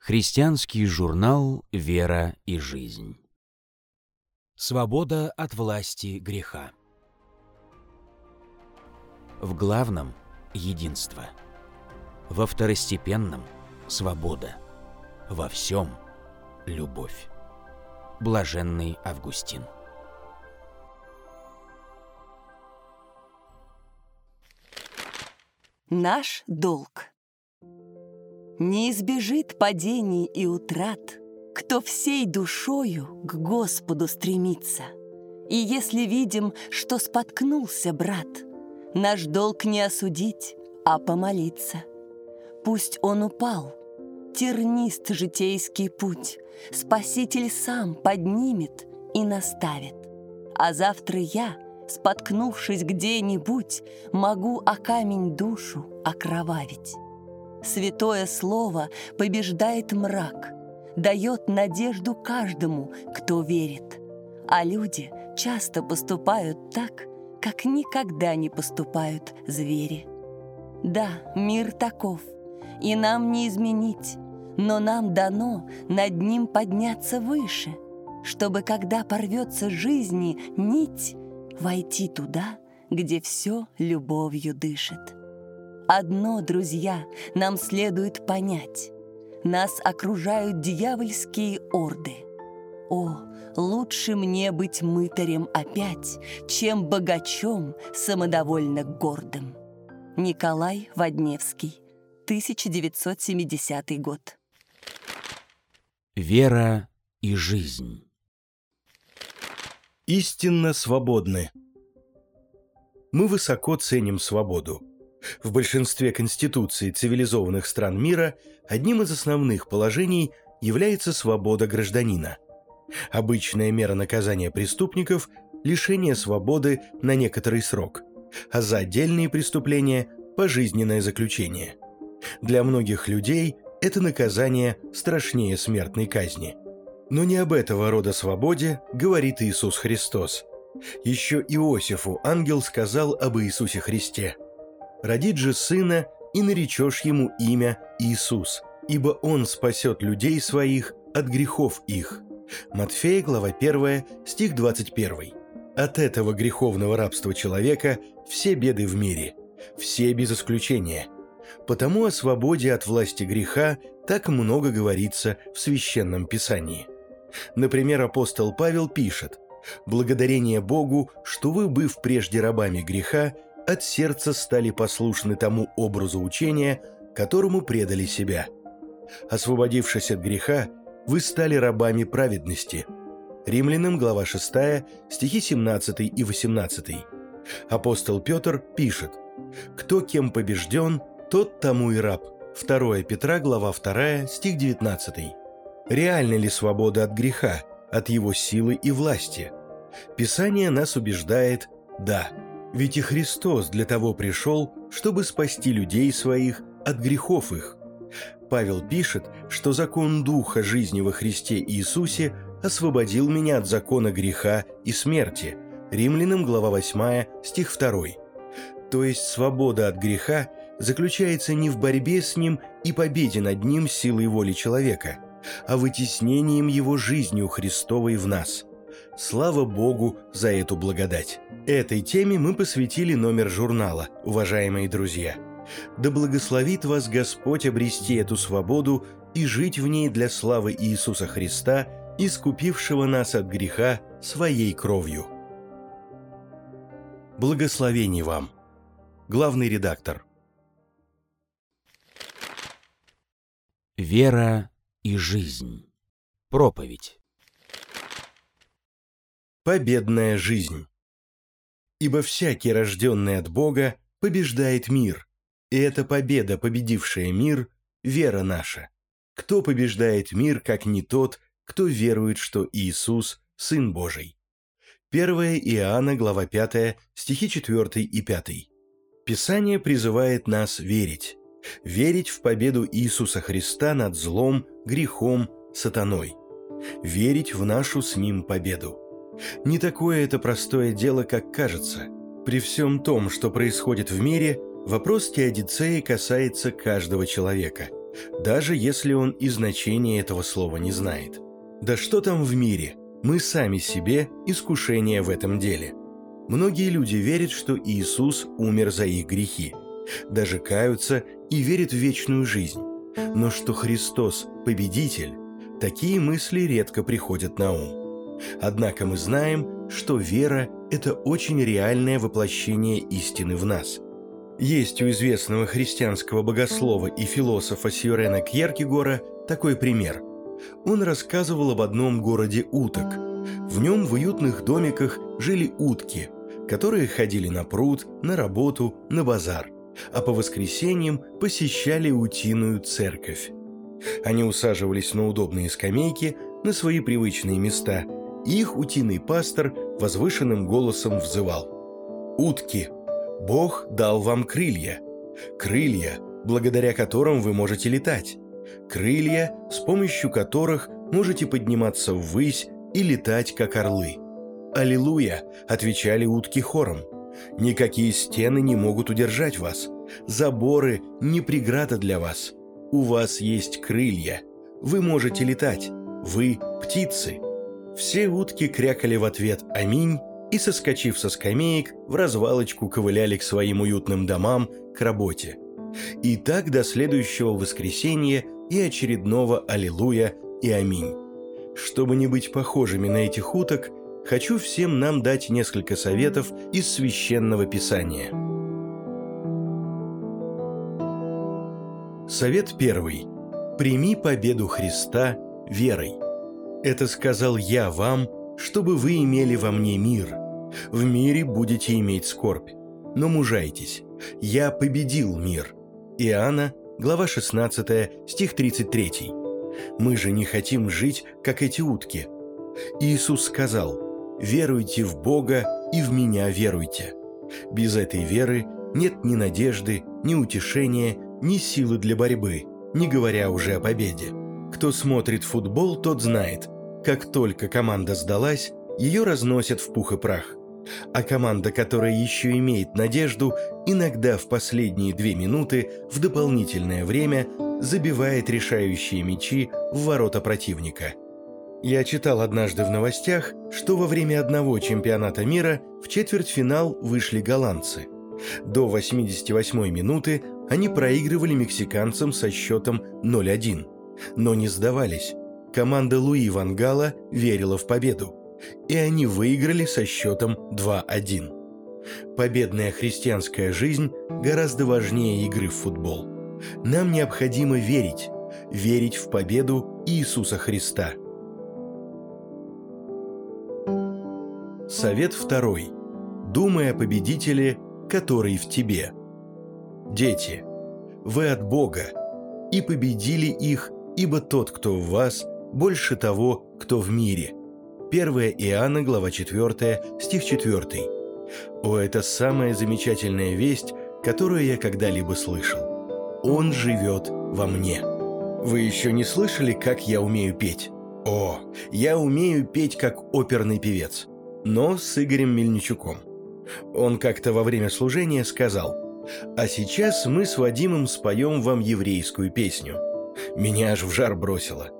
Христианский журнал «Вера и жизнь». Свобода от власти греха. В главном – единство. Во второстепенном – свобода. Во всем – любовь. Блаженный Августин. Наш долг. Не избежит падений и утрат, Кто всей душою к Господу стремится. И если видим, что споткнулся брат, Наш долг не осудить, а помолиться. Пусть он упал, тернист житейский путь, Спаситель сам поднимет и наставит. А завтра я, споткнувшись где-нибудь, Могу о камень душу окровавить. Святое Слово побеждает мрак, дает надежду каждому, кто верит. А люди часто поступают так, как никогда не поступают звери. Да, мир таков, и нам не изменить, но нам дано над ним подняться выше, чтобы, когда порвется жизни нить, войти туда, где все любовью дышит. Одно, друзья, нам следует понять. Нас окружают дьявольские орды. О, лучше мне быть мытарем опять, чем богачом самодовольно гордым. Николай Водневский, 1970 год. Вера и жизнь. Истинно свободны. Мы высоко ценим свободу. В большинстве конституций цивилизованных стран мира одним из основных положений является свобода гражданина. Обычная мера наказания преступников – лишение свободы на некоторый срок, а за отдельные преступления – пожизненное заключение. Для многих людей это наказание страшнее смертной казни. Но не об этого рода свободе говорит Иисус Христос. Еще Иосифу ангел сказал об Иисусе Христе – родит же сына, и наречешь ему имя Иисус, ибо он спасет людей своих от грехов их». Матфея, глава 1, стих 21. От этого греховного рабства человека все беды в мире, все без исключения. Потому о свободе от власти греха так много говорится в Священном Писании. Например, апостол Павел пишет «Благодарение Богу, что вы, быв прежде рабами греха, от сердца стали послушны тому образу учения, которому предали себя. Освободившись от греха, вы стали рабами праведности. Римлянам, глава 6, стихи 17 и 18. Апостол Петр пишет «Кто кем побежден, тот тому и раб». 2 Петра, глава 2, стих 19. Реальна ли свобода от греха, от его силы и власти? Писание нас убеждает «да». Ведь и Христос для того пришел, чтобы спасти людей своих от грехов их. Павел пишет, что закон Духа жизни во Христе Иисусе освободил меня от закона греха и смерти. Римлянам, глава 8, стих 2. То есть свобода от греха заключается не в борьбе с ним и победе над ним силой воли человека, а вытеснением его жизнью Христовой в нас – Слава Богу за эту благодать. Этой теме мы посвятили номер журнала, уважаемые друзья. Да благословит вас Господь обрести эту свободу и жить в ней для славы Иисуса Христа, искупившего нас от греха своей кровью. Благословений вам. Главный редактор. Вера и жизнь. Проповедь. Победная жизнь. Ибо всякий, рожденный от Бога, побеждает мир, и эта победа, победившая мир, вера наша. Кто побеждает мир, как не тот, кто верует, что Иисус – Сын Божий? 1 Иоанна, глава 5, стихи 4 и 5. Писание призывает нас верить. Верить в победу Иисуса Христа над злом, грехом, сатаной. Верить в нашу с Ним победу. Не такое это простое дело, как кажется. При всем том, что происходит в мире, вопрос теодицеи касается каждого человека. даже если он и значения этого слова не знает. Да что там в мире? Мы сами себе искушение в этом деле. Многие люди верят, что Иисус умер за их грехи, даже каются и верят в вечную жизнь. Но что Христос – победитель, такие мысли редко приходят на ум. Однако мы знаем, что вера – это очень реальное воплощение истины в нас. Есть у известного христианского богослова и философа Сьюрена Кьеркегора такой пример. Он рассказывал об одном городе уток. В нем в уютных домиках жили утки, которые ходили на пруд, на работу, на базар, а по воскресеньям посещали утиную церковь. Они усаживались на удобные скамейки, на свои привычные места, их утиный пастор возвышенным голосом взывал. «Утки, Бог дал вам крылья. Крылья, благодаря которым вы можете летать. Крылья, с помощью которых можете подниматься ввысь и летать, как орлы. «Аллилуйя!» – отвечали утки хором. «Никакие стены не могут удержать вас. Заборы – не преграда для вас. У вас есть крылья. Вы можете летать. Вы – птицы». Все утки крякали в ответ «Аминь» и, соскочив со скамеек, в развалочку ковыляли к своим уютным домам, к работе. И так до следующего воскресенья и очередного «Аллилуйя» и «Аминь». Чтобы не быть похожими на этих уток, хочу всем нам дать несколько советов из Священного Писания. Совет первый. Прими победу Христа верой. Это сказал я вам, чтобы вы имели во мне мир, в мире будете иметь скорбь, но мужайтесь. Я победил мир. Иоанна, глава 16, стих 33. Мы же не хотим жить, как эти утки. Иисус сказал, «Веруйте в Бога и в Меня веруйте». Без этой веры нет ни надежды, ни утешения, ни силы для борьбы, не говоря уже о победе. Кто смотрит футбол, тот знает, как только команда сдалась, ее разносят в пух и прах. А команда, которая еще имеет надежду, иногда в последние две минуты в дополнительное время забивает решающие мячи в ворота противника. Я читал однажды в новостях, что во время одного чемпионата мира в четвертьфинал вышли голландцы. До 88-й минуты они проигрывали мексиканцам со счетом 0-1. Но не сдавались. Команда Луи Вангала верила в победу и они выиграли со счетом 2-1. Победная христианская жизнь гораздо важнее игры в футбол. Нам необходимо верить, верить в победу Иисуса Христа. Совет второй. Думай о победителе, который в тебе. Дети, вы от Бога, и победили их, ибо тот, кто в вас, больше того, кто в мире – 1 Иоанна, глава 4, стих 4. О, это самая замечательная весть, которую я когда-либо слышал. Он живет во мне. Вы еще не слышали, как я умею петь? О, я умею петь как оперный певец, но с Игорем Мельничуком. Он как-то во время служения сказал, «А сейчас мы с Вадимом споем вам еврейскую песню». Меня аж в жар бросило.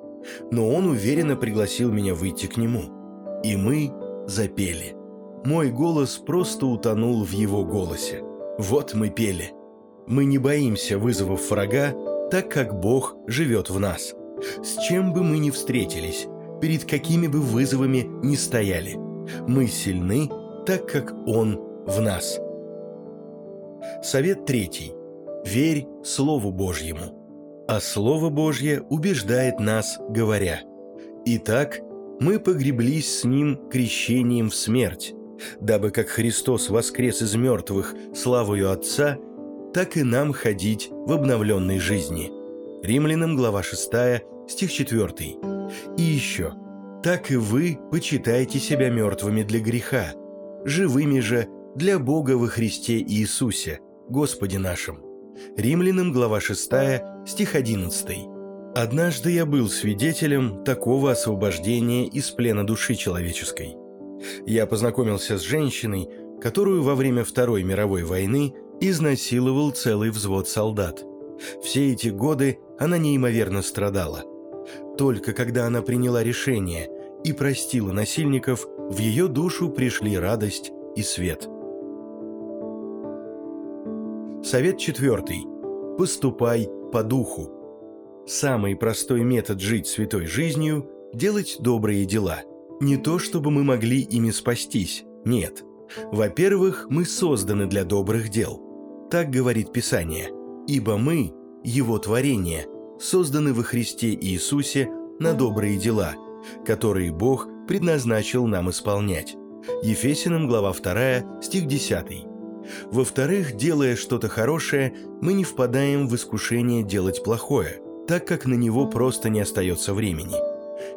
Но он уверенно пригласил меня выйти к нему – и мы запели. Мой голос просто утонул в его голосе. Вот мы пели. Мы не боимся вызовов врага, так как Бог живет в нас. С чем бы мы ни встретились, перед какими бы вызовами ни стояли, мы сильны, так как Он в нас. Совет третий. Верь Слову Божьему. А Слово Божье убеждает нас, говоря, «Итак, мы погреблись с Ним крещением в смерть, дабы как Христос воскрес из мертвых славою Отца, так и нам ходить в обновленной жизни». Римлянам, глава 6, стих 4. И еще. «Так и вы почитайте себя мертвыми для греха, живыми же для Бога во Христе Иисусе, Господе нашим». Римлянам, глава 6, стих 11. Однажды я был свидетелем такого освобождения из плена души человеческой. Я познакомился с женщиной, которую во время Второй мировой войны изнасиловал целый взвод солдат. Все эти годы она неимоверно страдала. Только когда она приняла решение и простила насильников, в ее душу пришли радость и свет. Совет четвертый. Поступай по духу. Самый простой метод жить святой жизнью – делать добрые дела. Не то, чтобы мы могли ими спастись, нет. Во-первых, мы созданы для добрых дел. Так говорит Писание. «Ибо мы, Его творение, созданы во Христе Иисусе на добрые дела, которые Бог предназначил нам исполнять». Ефесиным, глава 2, стих 10. Во-вторых, делая что-то хорошее, мы не впадаем в искушение делать плохое, так как на него просто не остается времени.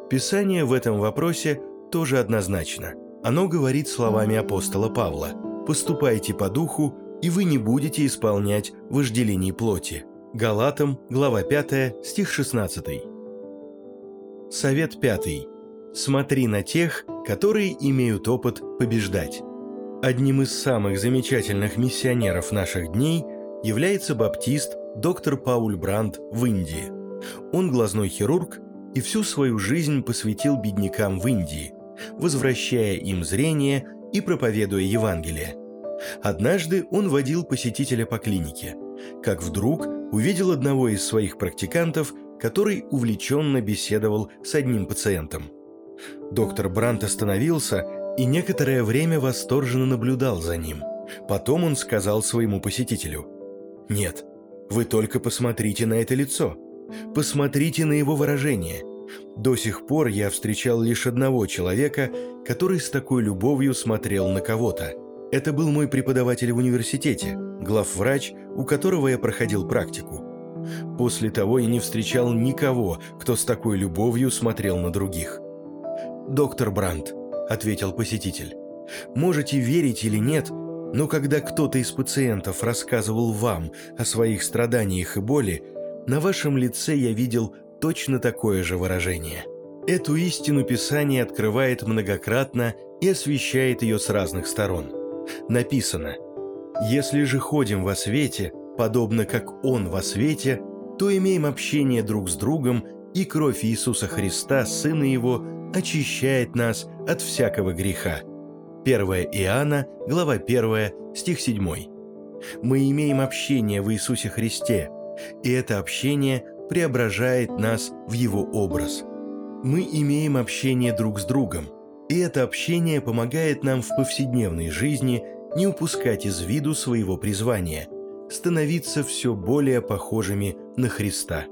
Писание в этом вопросе тоже однозначно. Оно говорит словами апостола Павла «Поступайте по духу, и вы не будете исполнять вожделений плоти». Галатам, глава 5, стих 16. Совет 5. Смотри на тех, которые имеют опыт побеждать. Одним из самых замечательных миссионеров наших дней является баптист доктор Пауль Брандт в Индии. Он глазной хирург и всю свою жизнь посвятил беднякам в Индии, возвращая им зрение и проповедуя Евангелие. Однажды он водил посетителя по клинике, как вдруг увидел одного из своих практикантов, который увлеченно беседовал с одним пациентом. Доктор Брант остановился и некоторое время восторженно наблюдал за ним. Потом он сказал своему посетителю, «Нет, вы только посмотрите на это лицо. Посмотрите на его выражение. До сих пор я встречал лишь одного человека, который с такой любовью смотрел на кого-то. Это был мой преподаватель в университете, главврач, у которого я проходил практику. После того я не встречал никого, кто с такой любовью смотрел на других. «Доктор Брандт», — ответил посетитель, — «можете верить или нет, но когда кто-то из пациентов рассказывал вам о своих страданиях и боли, на вашем лице я видел точно такое же выражение. Эту истину Писание открывает многократно и освещает ее с разных сторон. Написано «Если же ходим во свете, подобно как Он во свете, то имеем общение друг с другом, и кровь Иисуса Христа, Сына Его, очищает нас от всякого греха». 1 Иоанна, глава 1, стих 7. Мы имеем общение в Иисусе Христе, и это общение преображает нас в Его образ. Мы имеем общение друг с другом, и это общение помогает нам в повседневной жизни не упускать из виду своего призвания, становиться все более похожими на Христа.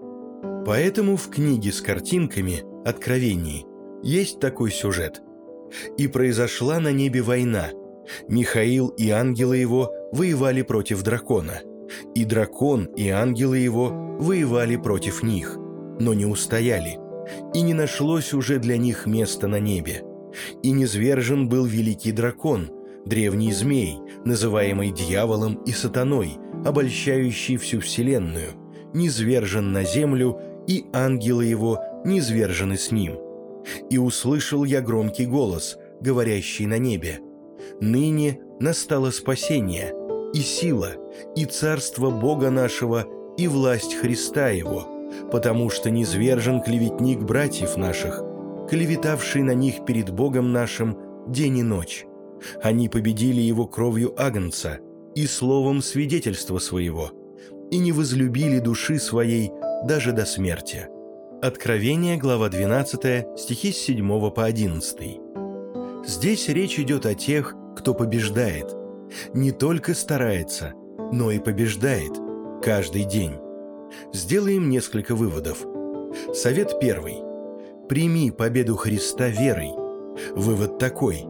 Поэтому в книге с картинками «Откровений» есть такой сюжет. «И произошла на небе война. Михаил и ангелы его воевали против дракона. И дракон и ангелы его воевали против них, но не устояли. И не нашлось уже для них места на небе. И низвержен был великий дракон, древний змей, называемый дьяволом и сатаной, обольщающий всю вселенную, низвержен на землю, и ангелы его низвержены с ним. И услышал я громкий голос, говорящий на небе. «Ныне настало спасение, и сила, и царство Бога нашего, и власть Христа Его, потому что низвержен клеветник братьев наших, клеветавший на них перед Богом нашим день и ночь. Они победили его кровью Агнца и словом свидетельства своего, и не возлюбили души своей даже до смерти». Откровение, глава 12, стихи с 7 по 11. Здесь речь идет о тех, кто побеждает, не только старается, но и побеждает каждый день. Сделаем несколько выводов. Совет первый. Прими победу Христа верой. Вывод такой.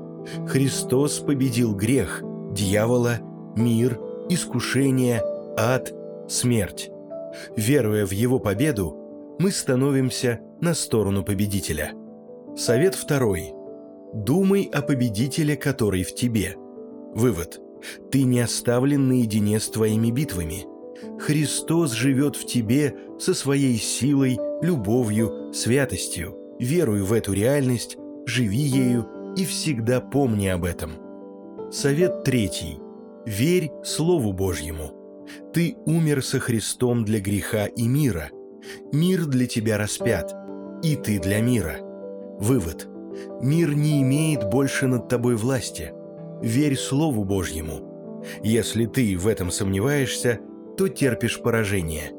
Христос победил грех, дьявола, мир, искушение, ад, смерть. Веруя в Его победу, мы становимся на сторону победителя. Совет второй. Думай о победителе, который в тебе. Вывод. Ты не оставлен наедине с твоими битвами. Христос живет в тебе со своей силой, любовью, святостью. Веруй в эту реальность, живи ею и всегда помни об этом. Совет третий. Верь Слову Божьему. Ты умер со Христом для греха и мира – Мир для тебя распят, и ты для мира. Вывод. Мир не имеет больше над тобой власти. Верь Слову Божьему. Если ты в этом сомневаешься, то терпишь поражение.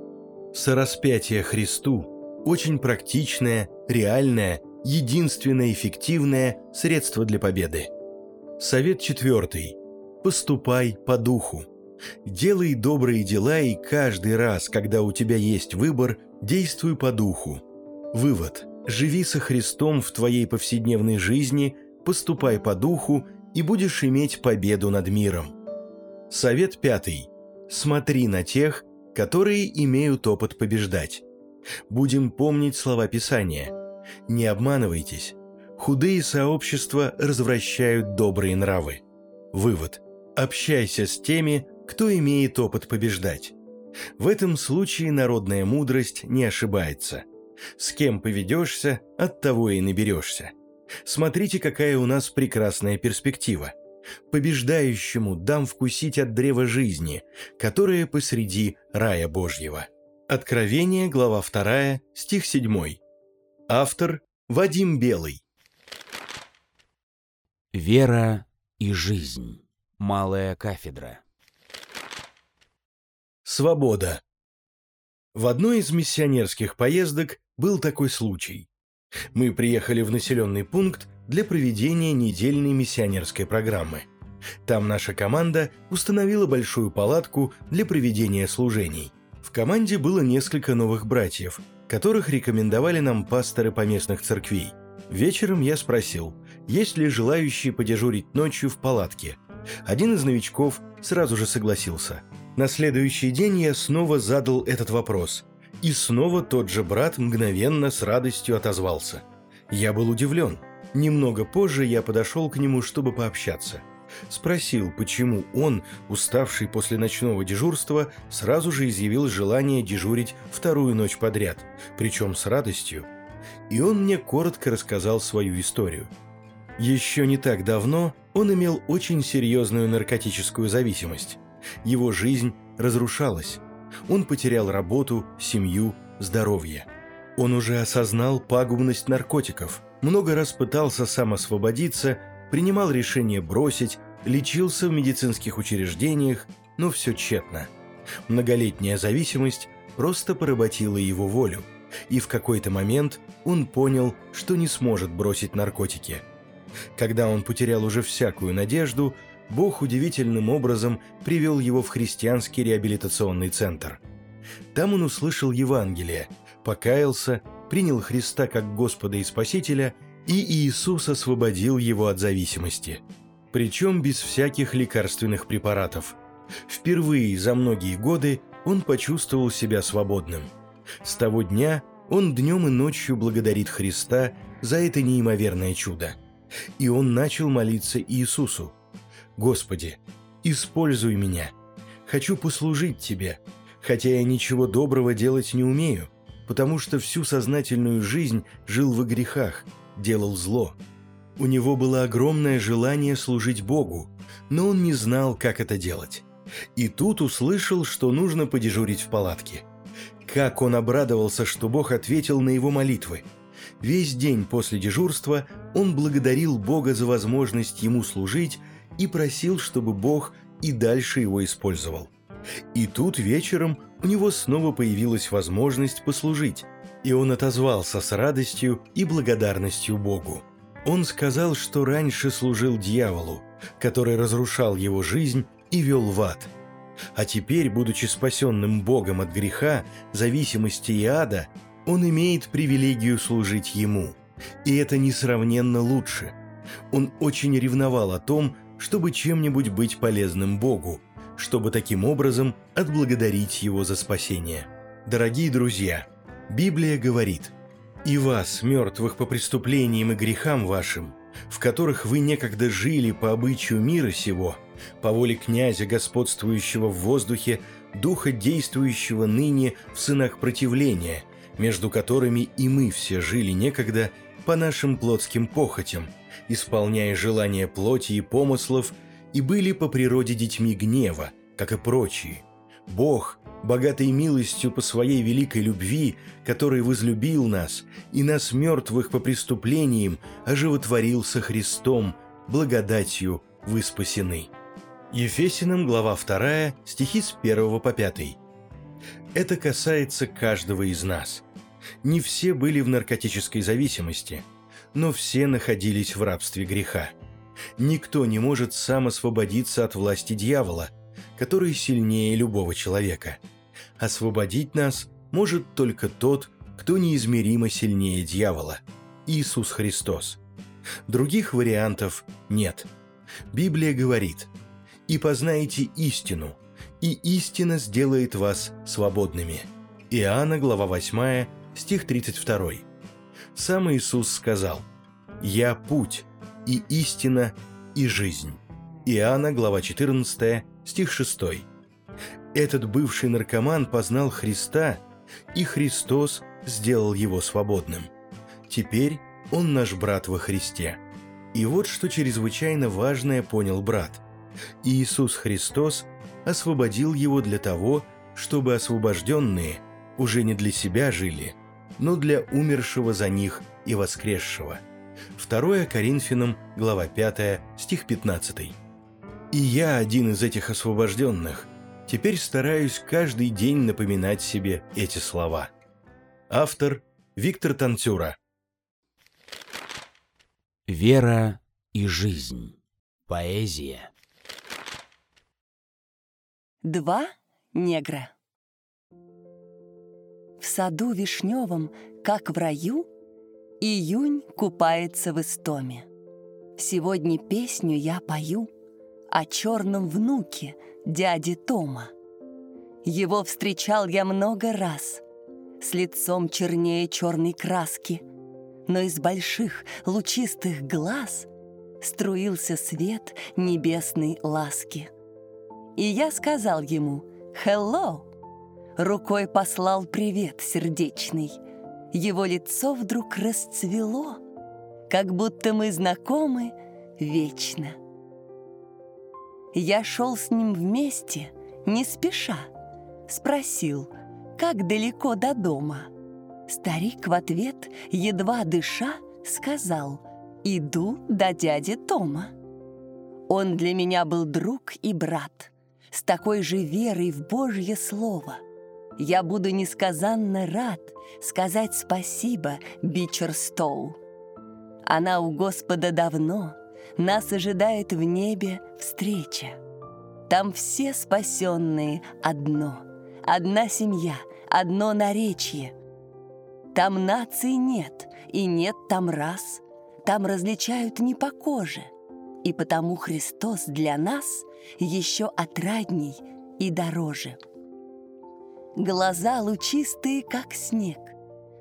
Сораспятие Христу – очень практичное, реальное, единственное эффективное средство для победы. Совет четвертый. Поступай по духу. Делай добрые дела и каждый раз, когда у тебя есть выбор, действуй по духу. Вывод. Живи со Христом в твоей повседневной жизни, поступай по духу и будешь иметь победу над миром. Совет пятый. Смотри на тех, которые имеют опыт побеждать. Будем помнить слова Писания. Не обманывайтесь. Худые сообщества развращают добрые нравы. Вывод. Общайся с теми, кто имеет опыт побеждать. В этом случае народная мудрость не ошибается. С кем поведешься, от того и наберешься. Смотрите, какая у нас прекрасная перспектива. Побеждающему дам вкусить от древа жизни, которое посреди рая Божьего. Откровение, глава 2, стих 7. Автор Вадим Белый. Вера и жизнь. Малая кафедра. Свобода. В одной из миссионерских поездок был такой случай. Мы приехали в населенный пункт для проведения недельной миссионерской программы. Там наша команда установила большую палатку для проведения служений. В команде было несколько новых братьев, которых рекомендовали нам пасторы поместных церквей. Вечером я спросил, есть ли желающие подежурить ночью в палатке. Один из новичков сразу же согласился. На следующий день я снова задал этот вопрос. И снова тот же брат мгновенно с радостью отозвался. Я был удивлен. Немного позже я подошел к нему, чтобы пообщаться. Спросил, почему он, уставший после ночного дежурства, сразу же изъявил желание дежурить вторую ночь подряд, причем с радостью. И он мне коротко рассказал свою историю. Еще не так давно он имел очень серьезную наркотическую зависимость. Его жизнь разрушалась. Он потерял работу, семью, здоровье. Он уже осознал пагубность наркотиков, много раз пытался сам освободиться, принимал решение бросить, лечился в медицинских учреждениях, но все тщетно. Многолетняя зависимость просто поработила его волю, и в какой-то момент он понял, что не сможет бросить наркотики. Когда он потерял уже всякую надежду, Бог удивительным образом привел его в христианский реабилитационный центр. Там он услышал Евангелие, покаялся, принял Христа как Господа и Спасителя, и Иисус освободил его от зависимости. Причем без всяких лекарственных препаратов. Впервые за многие годы он почувствовал себя свободным. С того дня он днем и ночью благодарит Христа за это неимоверное чудо. И он начал молиться Иисусу – Господи, используй меня. Хочу послужить Тебе, хотя я ничего доброго делать не умею, потому что всю сознательную жизнь жил во грехах, делал зло. У него было огромное желание служить Богу, но он не знал, как это делать. И тут услышал, что нужно подежурить в палатке. Как он обрадовался, что Бог ответил на его молитвы. Весь день после дежурства он благодарил Бога за возможность ему служить и просил, чтобы Бог и дальше его использовал. И тут вечером у него снова появилась возможность послужить, и он отозвался с радостью и благодарностью Богу. Он сказал, что раньше служил дьяволу, который разрушал его жизнь и вел в ад. А теперь, будучи спасенным Богом от греха, зависимости и ада, он имеет привилегию служить ему. И это несравненно лучше. Он очень ревновал о том, чтобы чем-нибудь быть полезным Богу, чтобы таким образом отблагодарить Его за спасение. Дорогие друзья, Библия говорит, «И вас, мертвых по преступлениям и грехам вашим, в которых вы некогда жили по обычаю мира сего, по воле князя, господствующего в воздухе, духа, действующего ныне в сынах противления, между которыми и мы все жили некогда по нашим плотским похотям, исполняя желания плоти и помыслов, и были по природе детьми гнева, как и прочие. Бог, богатой милостью по своей великой любви, который возлюбил нас, и нас мертвых по преступлениям оживотворил со Христом, благодатью вы спасены. Ефесиным, глава 2, стихи с 1 по 5. Это касается каждого из нас. Не все были в наркотической зависимости, но все находились в рабстве греха. Никто не может сам освободиться от власти дьявола, который сильнее любого человека. Освободить нас может только тот, кто неизмеримо сильнее дьявола – Иисус Христос. Других вариантов нет. Библия говорит «И познаете истину, и истина сделает вас свободными». Иоанна, глава 8, стих 32. Сам Иисус сказал «Я путь, и истина, и жизнь». Иоанна, глава 14, стих 6. Этот бывший наркоман познал Христа, и Христос сделал его свободным. Теперь он наш брат во Христе. И вот что чрезвычайно важное понял брат. Иисус Христос освободил его для того, чтобы освобожденные уже не для себя жили, но для умершего за них и воскресшего – 2 Коринфянам, глава 5, стих 15. «И я один из этих освобожденных. Теперь стараюсь каждый день напоминать себе эти слова». Автор Виктор Танцюра. Вера и жизнь. Поэзия. Два негра. В саду вишневом, как в раю, Июнь купается в истоме. Сегодня песню я пою О черном внуке дяди Тома. Его встречал я много раз, С лицом чернее черной краски, Но из больших лучистых глаз Струился свет небесной ласки. И я сказал ему «Хелло!» Рукой послал привет сердечный — его лицо вдруг расцвело, как будто мы знакомы вечно. Я шел с ним вместе, не спеша, спросил, как далеко до дома. Старик в ответ, едва дыша, сказал, иду до дяди Тома. Он для меня был друг и брат, с такой же верой в Божье Слово — я буду несказанно рад сказать спасибо Бичерстоу. Она у Господа давно, нас ожидает в небе встреча. Там все спасенные одно, одна семья, одно наречие. Там наций нет, и нет там рас, там различают не по коже. И потому Христос для нас еще отрадней и дороже. Глаза лучистые, как снег,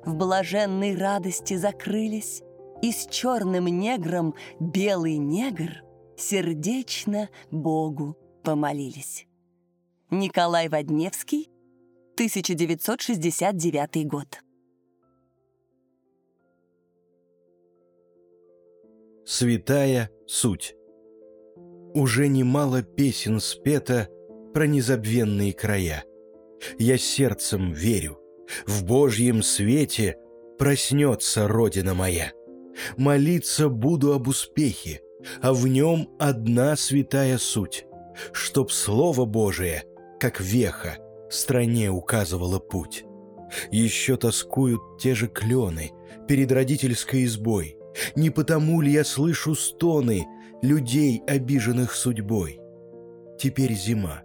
В блаженной радости закрылись, И с черным негром белый негр Сердечно Богу помолились. Николай Водневский, 1969 год. Святая суть. Уже немало песен спето про незабвенные края — я сердцем верю, в Божьем свете проснется Родина моя. Молиться буду об успехе, а в нем одна святая суть, чтоб Слово Божие, как веха, стране указывало путь. Еще тоскуют те же клены перед родительской избой. Не потому ли я слышу стоны людей, обиженных судьбой? Теперь зима.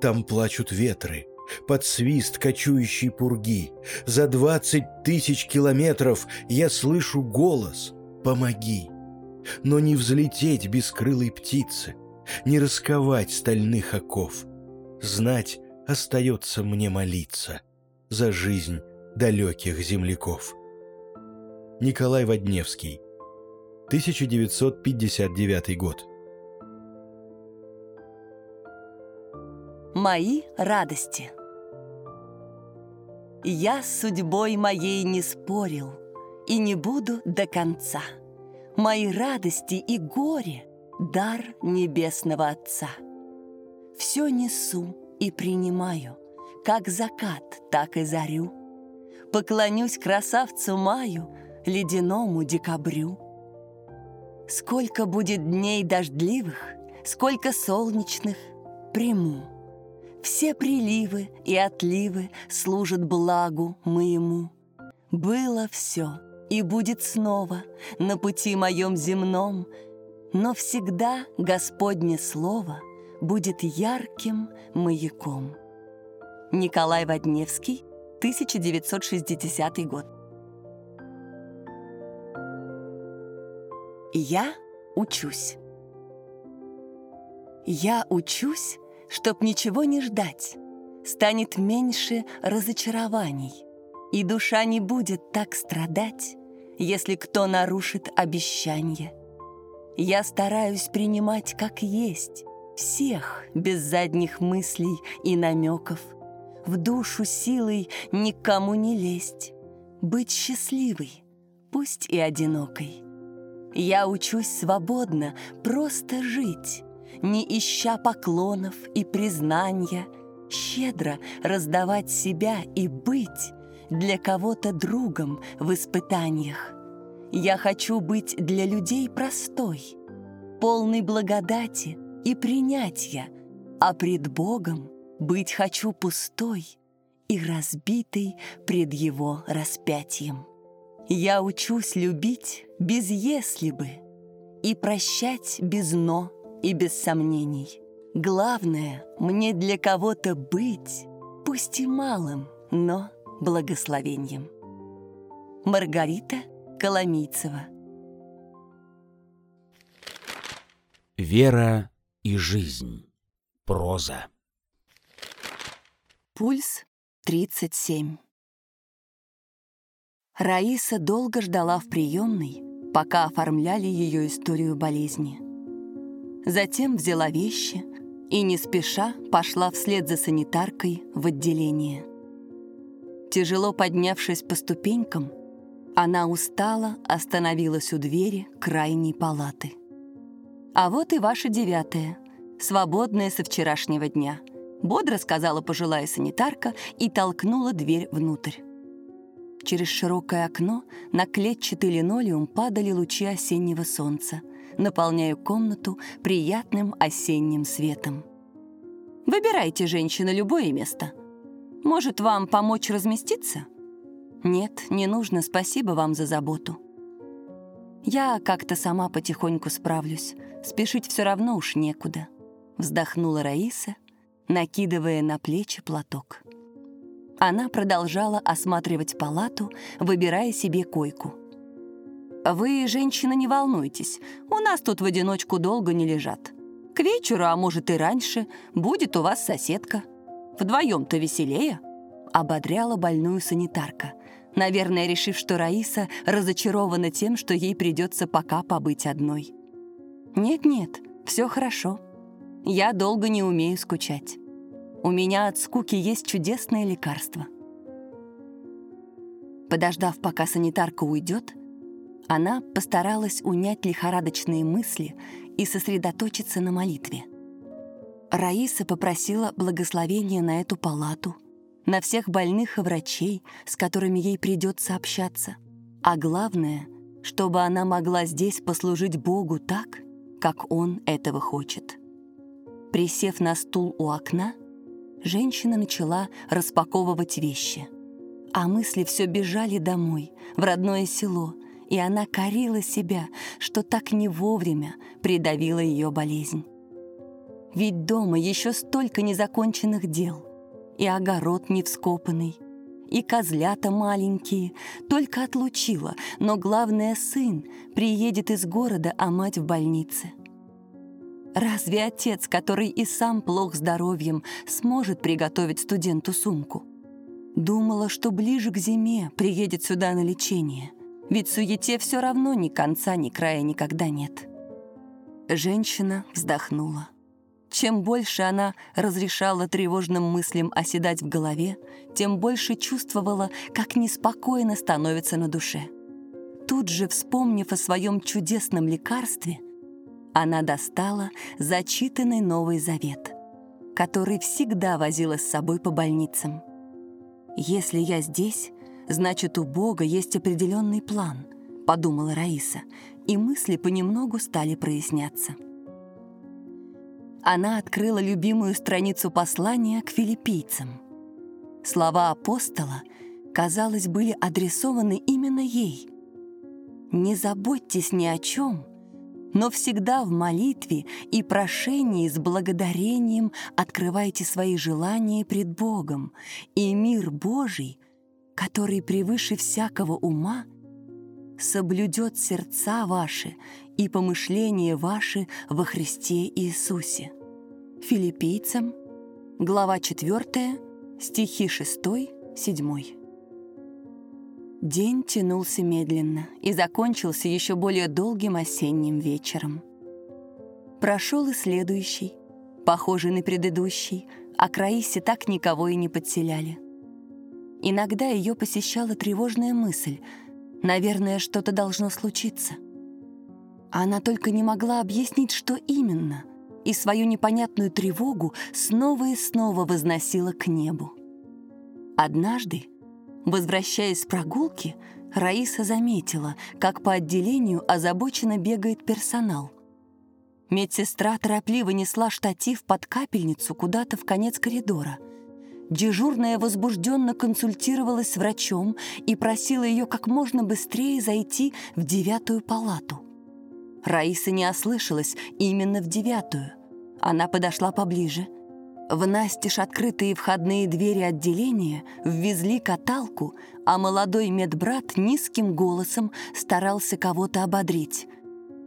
Там плачут ветры, под свист кочующей пурги. За двадцать тысяч километров я слышу голос «Помоги!» Но не взлететь бескрылой птицы, не расковать стальных оков. Знать остается мне молиться за жизнь далеких земляков. Николай Водневский, 1959 год. Мои радости. Я с судьбой моей не спорил и не буду до конца. Мои радости и горе — дар небесного Отца. Все несу, и принимаю, как закат, так и зарю. Поклонюсь красавцу маю, ледяному декабрю. Сколько будет дней дождливых, сколько солнечных, приму. Все приливы и отливы служат благу моему. Было все и будет снова на пути моем земном, но всегда Господне Слово будет ярким маяком. Николай Водневский, 1960 год. Я учусь. Я учусь, чтоб ничего не ждать. Станет меньше разочарований, и душа не будет так страдать, если кто нарушит обещание. Я стараюсь принимать как есть всех без задних мыслей и намеков, в душу силой никому не лезть, быть счастливой, пусть и одинокой. Я учусь свободно просто жить, не ища поклонов и признания, щедро раздавать себя и быть для кого-то другом в испытаниях. Я хочу быть для людей простой, полной благодати и принятия, а пред Богом быть хочу пустой и разбитой пред Его распятием. Я учусь любить без «если бы» и прощать без «но» и без сомнений. Главное, мне для кого-то быть, пусть и малым, но благословением. Маргарита Коломийцева Вера и жизнь. Проза. Пульс 37. Раиса долго ждала в приемной, пока оформляли ее историю болезни. Затем взяла вещи и не спеша пошла вслед за санитаркой в отделение. Тяжело поднявшись по ступенькам, она устала, остановилась у двери крайней палаты. «А вот и ваша девятая, свободная со вчерашнего дня», бодро сказала пожилая санитарка и толкнула дверь внутрь. Через широкое окно на клетчатый линолеум падали лучи осеннего солнца, наполняя комнату приятным осенним светом. «Выбирайте, женщина, любое место. Может, вам помочь разместиться?» «Нет, не нужно, спасибо вам за заботу». «Я как-то сама потихоньку справлюсь, спешить все равно уж некуда», — вздохнула Раиса, накидывая на плечи платок. Она продолжала осматривать палату, выбирая себе койку. «Вы, женщина, не волнуйтесь, у нас тут в одиночку долго не лежат. К вечеру, а может и раньше, будет у вас соседка. Вдвоем-то веселее», — ободряла больную санитарка, наверное, решив, что Раиса разочарована тем, что ей придется пока побыть одной. «Нет-нет, все хорошо. Я долго не умею скучать». У меня от скуки есть чудесное лекарство. Подождав, пока санитарка уйдет, она постаралась унять лихорадочные мысли и сосредоточиться на молитве. Раиса попросила благословения на эту палату, на всех больных и врачей, с которыми ей придется общаться. А главное, чтобы она могла здесь послужить Богу так, как Он этого хочет. Присев на стул у окна, женщина начала распаковывать вещи. А мысли все бежали домой, в родное село, и она корила себя, что так не вовремя придавила ее болезнь. Ведь дома еще столько незаконченных дел, и огород не вскопанный, и козлята маленькие, только отлучила, но главное сын приедет из города, а мать в больнице — Разве отец, который и сам плох здоровьем, сможет приготовить студенту сумку? Думала, что ближе к зиме приедет сюда на лечение, ведь суете все равно ни конца, ни края никогда нет. Женщина вздохнула. Чем больше она разрешала тревожным мыслям оседать в голове, тем больше чувствовала, как неспокойно становится на душе. Тут же, вспомнив о своем чудесном лекарстве, она достала зачитанный Новый Завет. который всегда возила с собой по больницам. «Если я здесь, значит, у Бога есть определенный план», — подумала Раиса, и мысли понемногу стали проясняться. Она открыла любимую страницу послания к филиппийцам. Слова апостола, казалось, были адресованы именно ей. «Не заботьтесь ни о чем», но всегда в молитве и прошении с благодарением открывайте свои желания пред Богом, и мир Божий, который превыше всякого ума, соблюдет сердца ваши и помышления ваши во Христе Иисусе. Филиппийцам, глава 4, стихи 6-7. День тянулся медленно и закончился еще более долгим осенним вечером. Прошел и следующий, похожий на предыдущий, а к Раисе так никого и не подселяли. Иногда ее посещала тревожная мысль «Наверное, что-то должно случиться». Она только не могла объяснить, что именно, и свою непонятную тревогу снова и снова возносила к небу. Однажды, Возвращаясь с прогулки, Раиса заметила, как по отделению озабоченно бегает персонал. Медсестра торопливо несла штатив под капельницу куда-то в конец коридора. Дежурная возбужденно консультировалась с врачом и просила ее как можно быстрее зайти в девятую палату. Раиса не ослышалась именно в девятую. Она подошла поближе — в настежь открытые входные двери отделения ввезли каталку, а молодой медбрат низким голосом старался кого-то ободрить.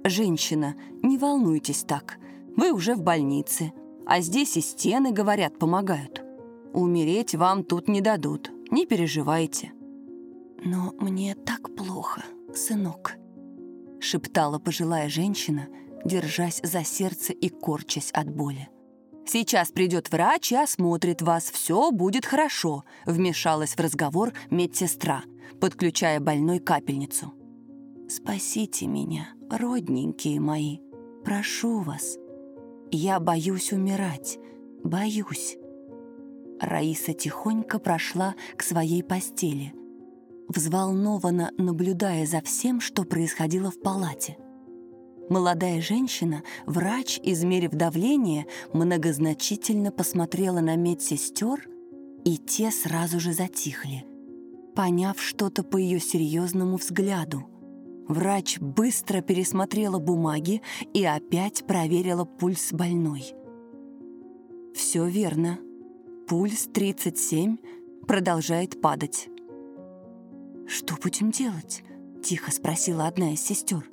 «Женщина, не волнуйтесь так, вы уже в больнице, а здесь и стены, говорят, помогают. Умереть вам тут не дадут, не переживайте». «Но мне так плохо, сынок», — шептала пожилая женщина, держась за сердце и корчась от боли. Сейчас придет врач и осмотрит вас, все будет хорошо», — вмешалась в разговор медсестра, подключая больной капельницу. «Спасите меня, родненькие мои, прошу вас. Я боюсь умирать, боюсь». Раиса тихонько прошла к своей постели, взволнованно наблюдая за всем, что происходило в палате — Молодая женщина, врач, измерив давление, многозначительно посмотрела на медсестер, и те сразу же затихли, поняв что-то по ее серьезному взгляду. Врач быстро пересмотрела бумаги и опять проверила пульс больной. Все верно. Пульс 37 продолжает падать. «Что будем делать?» — тихо спросила одна из сестер.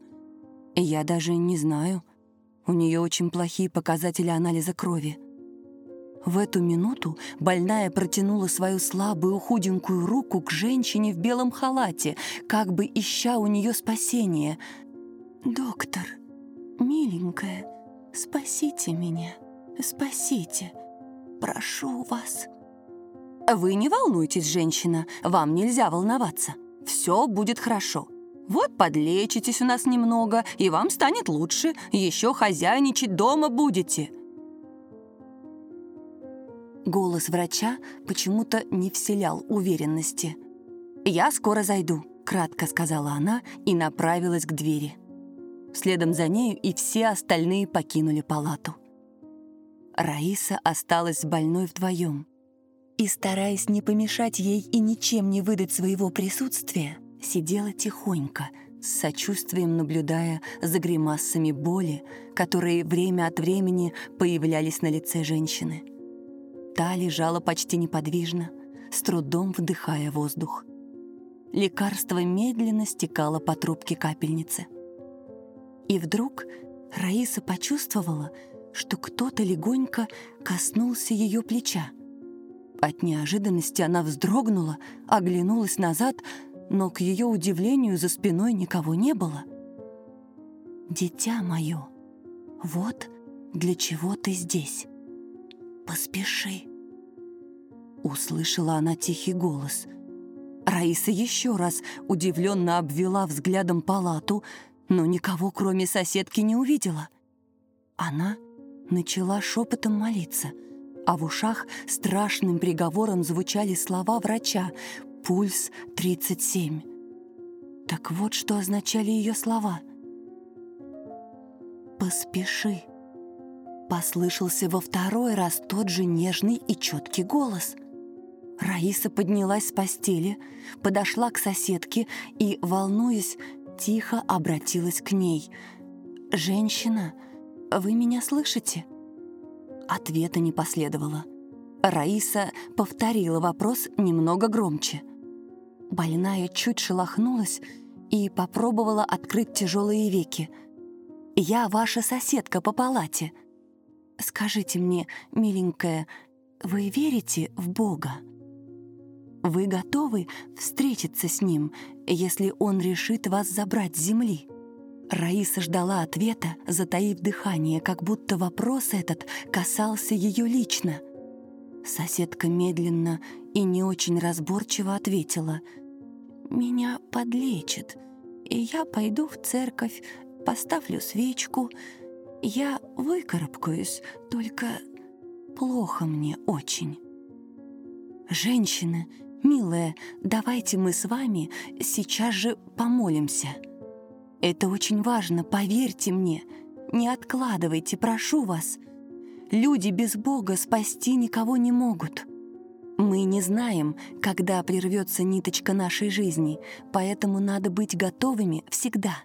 Я даже не знаю. У нее очень плохие показатели анализа крови. В эту минуту больная протянула свою слабую худенькую руку к женщине в белом халате, как бы ища у нее спасения. «Доктор, миленькая, спасите меня, спасите, прошу вас». «Вы не волнуйтесь, женщина, вам нельзя волноваться. Все будет хорошо. Вот подлечитесь у нас немного, и вам станет лучше. Еще хозяйничать дома будете». Голос врача почему-то не вселял уверенности. «Я скоро зайду», — кратко сказала она и направилась к двери. Следом за нею и все остальные покинули палату. Раиса осталась с больной вдвоем. И, стараясь не помешать ей и ничем не выдать своего присутствия, сидела тихонько, с сочувствием наблюдая за гримасами боли, которые время от времени появлялись на лице женщины. Та лежала почти неподвижно, с трудом вдыхая воздух. Лекарство медленно стекало по трубке капельницы. И вдруг Раиса почувствовала, что кто-то легонько коснулся ее плеча. От неожиданности она вздрогнула, оглянулась назад, но, к ее удивлению, за спиной никого не было. «Дитя мое, вот для чего ты здесь. Поспеши!» Услышала она тихий голос. Раиса еще раз удивленно обвела взглядом палату, но никого, кроме соседки, не увидела. Она начала шепотом молиться, а в ушах страшным приговором звучали слова врача «Пульс 37». Так вот, что означали ее слова. «Поспеши», — послышался во второй раз тот же нежный и четкий голос. Раиса поднялась с постели, подошла к соседке и, волнуясь, тихо обратилась к ней. «Женщина, вы меня слышите?» Ответа не последовало. Раиса повторила вопрос немного громче. Больная чуть шелохнулась и попробовала открыть тяжелые веки. «Я ваша соседка по палате. Скажите мне, миленькая, вы верите в Бога? Вы готовы встретиться с Ним, если Он решит вас забрать с земли?» Раиса ждала ответа, затаив дыхание, как будто вопрос этот касался ее лично. Соседка медленно и не очень разборчиво ответила. «Меня подлечит, и я пойду в церковь, поставлю свечку. Я выкарабкаюсь, только плохо мне очень». «Женщина, милая, давайте мы с вами сейчас же помолимся». Это очень важно, поверьте мне. Не откладывайте, прошу вас. Люди без Бога спасти никого не могут. Мы не знаем, когда прервется ниточка нашей жизни, поэтому надо быть готовыми всегда.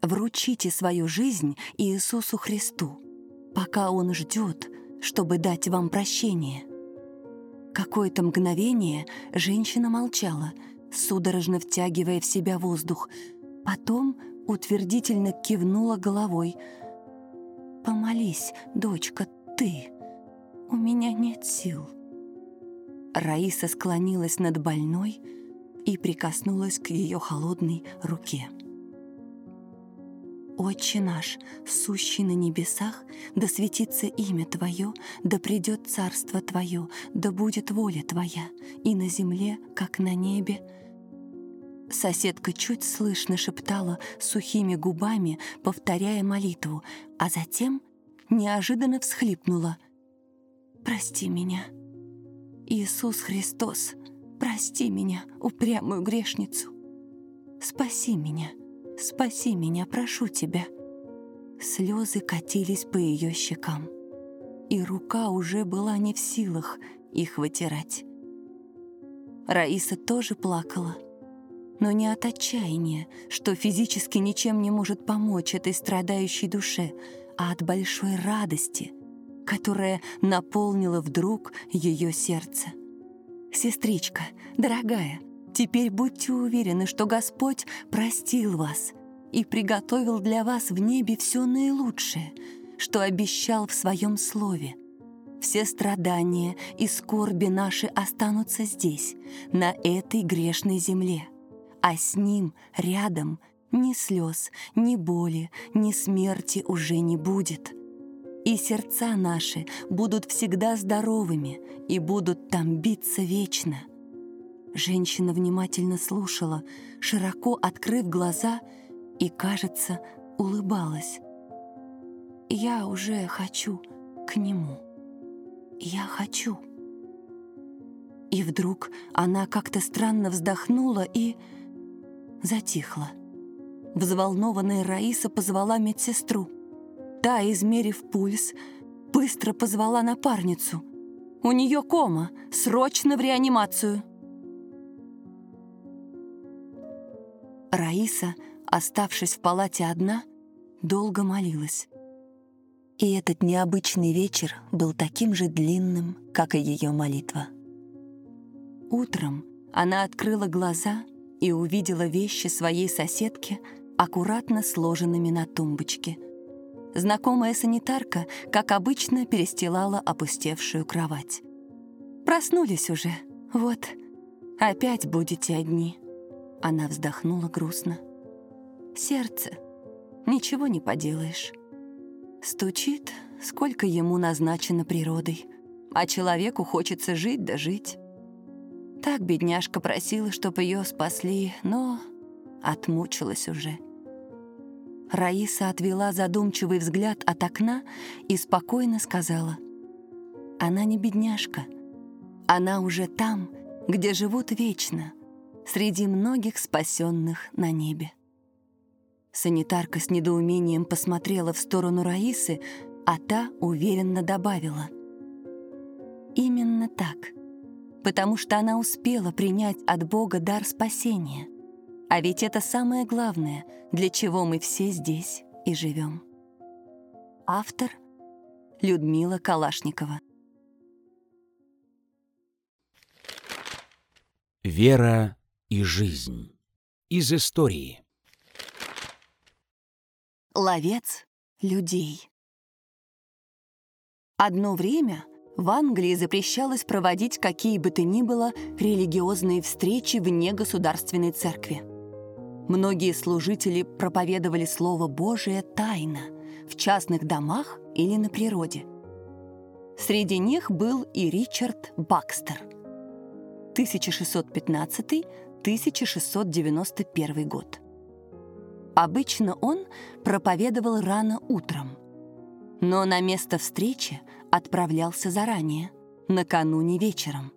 Вручите свою жизнь Иисусу Христу, пока Он ждет, чтобы дать вам прощение. Какое-то мгновение женщина молчала, судорожно втягивая в себя воздух. Потом утвердительно кивнула головой. «Помолись, дочка, ты. У меня нет сил». Раиса склонилась над больной и прикоснулась к ее холодной руке. «Отче наш, сущий на небесах, да светится имя Твое, да придет царство Твое, да будет воля Твоя, и на земле, как на небе, Соседка чуть слышно шептала сухими губами, повторяя молитву, а затем неожиданно всхлипнула. «Прости меня, Иисус Христос, прости меня, упрямую грешницу. Спаси меня, спаси меня, прошу тебя». Слезы катились по ее щекам, и рука уже была не в силах их вытирать. Раиса тоже плакала — но не от отчаяния, что физически ничем не может помочь этой страдающей душе, а от большой радости, которая наполнила вдруг ее сердце. «Сестричка, дорогая, теперь будьте уверены, что Господь простил вас и приготовил для вас в небе все наилучшее, что обещал в своем слове. Все страдания и скорби наши останутся здесь, на этой грешной земле а с ним рядом ни слез, ни боли, ни смерти уже не будет. И сердца наши будут всегда здоровыми и будут там биться вечно. Женщина внимательно слушала, широко открыв глаза и, кажется, улыбалась. «Я уже хочу к нему. Я хочу». И вдруг она как-то странно вздохнула и затихла. Взволнованная Раиса позвала медсестру. Та, измерив пульс, быстро позвала напарницу. «У нее кома! Срочно в реанимацию!» Раиса, оставшись в палате одна, долго молилась. И этот необычный вечер был таким же длинным, как и ее молитва. Утром она открыла глаза и увидела вещи своей соседки аккуратно сложенными на тумбочке. Знакомая санитарка, как обычно, перестилала опустевшую кровать. «Проснулись уже. Вот, опять будете одни». Она вздохнула грустно. «Сердце. Ничего не поделаешь. Стучит, сколько ему назначено природой, а человеку хочется жить да жить. Так бедняжка просила, чтоб ее спасли, но отмучилась уже. Раиса отвела задумчивый взгляд от окна и спокойно сказала. она не бедняжка. Она уже там, где живут вечно, среди многих спасенных на небе. Санитарка с недоумением посмотрела в сторону Раисы, а та уверенно добавила. «Именно так, потому что она успела принять от Бога дар спасения. А ведь это самое главное, для чего мы все здесь и живем». Автор Людмила Калашникова. Вера и жизнь. Из истории. Ловец людей. Одно время в Англии запрещалось проводить какие бы то ни было религиозные встречи вне государственной церкви. Многие служители проповедовали Слово Божие тайно, в частных домах или на природе. Среди них был и Ричард Бакстер. 1615-1691 год. Обычно он проповедовал рано утром, но на место встречи отправлялся заранее, накануне вечером.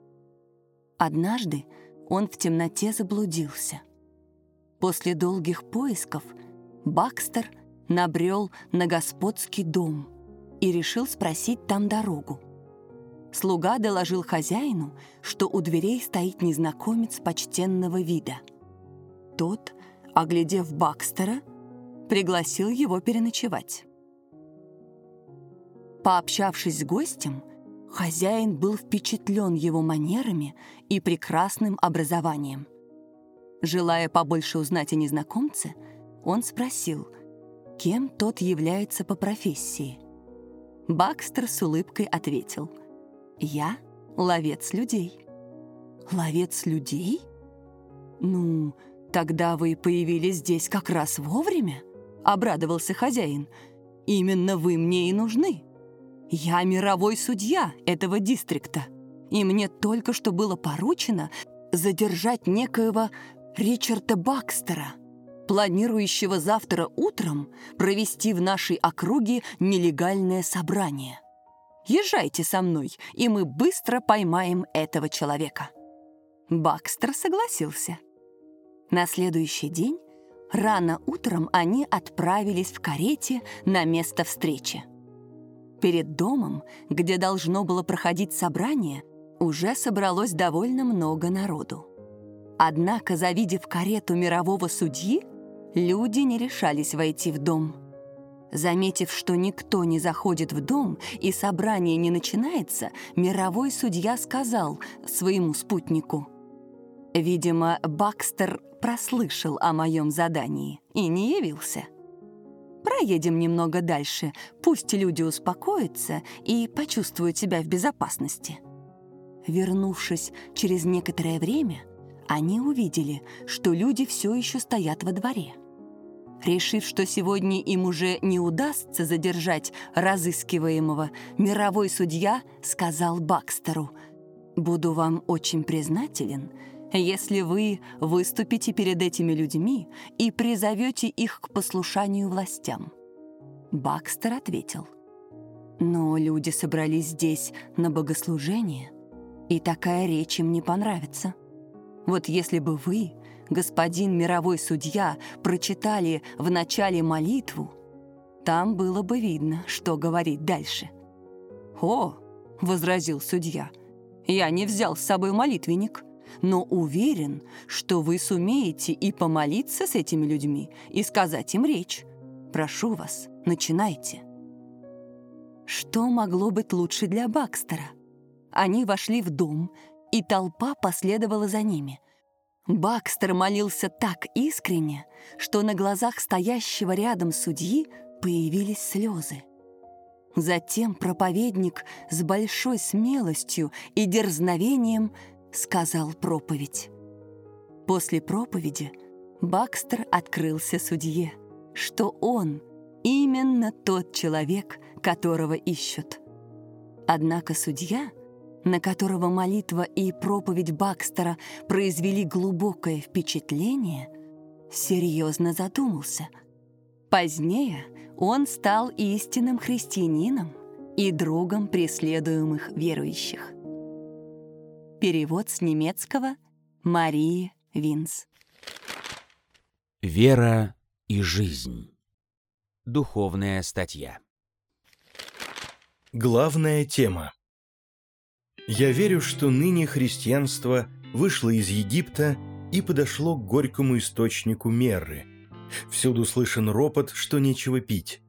Однажды он в темноте заблудился. После долгих поисков Бакстер набрел на господский дом и решил спросить там дорогу. Слуга доложил хозяину, что у дверей стоит незнакомец почтенного вида. Тот оглядев Бакстера, пригласил его переночевать. Пообщавшись с гостем, хозяин был впечатлен его манерами и прекрасным образованием. Желая побольше узнать о незнакомце, он спросил, кем тот является по профессии. Бакстер с улыбкой ответил, «Я ловец людей». «Ловец людей?» «Ну, «Тогда вы появились здесь как раз вовремя?» — обрадовался хозяин. «Именно вы мне и нужны. Я мировой судья этого дистрикта, и мне только что было поручено задержать некоего Ричарда Бакстера, планирующего завтра утром провести в нашей округе нелегальное собрание. Езжайте со мной, и мы быстро поймаем этого человека». Бакстер согласился. На следующий день рано утром они отправились в карете на место встречи. Перед домом, где должно было проходить собрание, уже собралось довольно много народу. Однако, завидев карету мирового судьи, люди не решались войти в дом. Заметив, что никто не заходит в дом и собрание не начинается, мировой судья сказал своему спутнику. «Видимо, Бакстер прослышал о моем задании и не явился. Проедем немного дальше, пусть люди успокоятся и почувствуют себя в безопасности. Вернувшись через некоторое время, они увидели, что люди все еще стоят во дворе. Решив, что сегодня им уже не удастся задержать разыскиваемого, мировой судья сказал Бакстеру, «Буду вам очень признателен, если вы выступите перед этими людьми и призовете их к послушанию властям. Бакстер ответил, но люди собрались здесь на богослужение, и такая речь им не понравится. Вот если бы вы, господин мировой судья, прочитали в начале молитву, там было бы видно, что говорить дальше. «О!» — возразил судья. «Я не взял с собой молитвенник но уверен, что вы сумеете и помолиться с этими людьми, и сказать им речь. Прошу вас, начинайте». Что могло быть лучше для Бакстера? Они вошли в дом, и толпа последовала за ними. Бакстер молился так искренне, что на глазах стоящего рядом судьи появились слезы. Затем проповедник с большой смелостью и дерзновением – сказал проповедь. После проповеди Бакстер открылся судье, что он именно тот человек, которого ищут. Однако судья, на которого молитва и проповедь Бакстера произвели глубокое впечатление, серьезно задумался. Позднее он стал истинным христианином и другом преследуемых верующих. Перевод с немецкого Марии Винс. Вера и жизнь. Духовная статья. Главная тема. Я верю, что ныне христианство вышло из Египта и подошло к горькому источнику Мерры. Всюду слышен ропот, что нечего пить.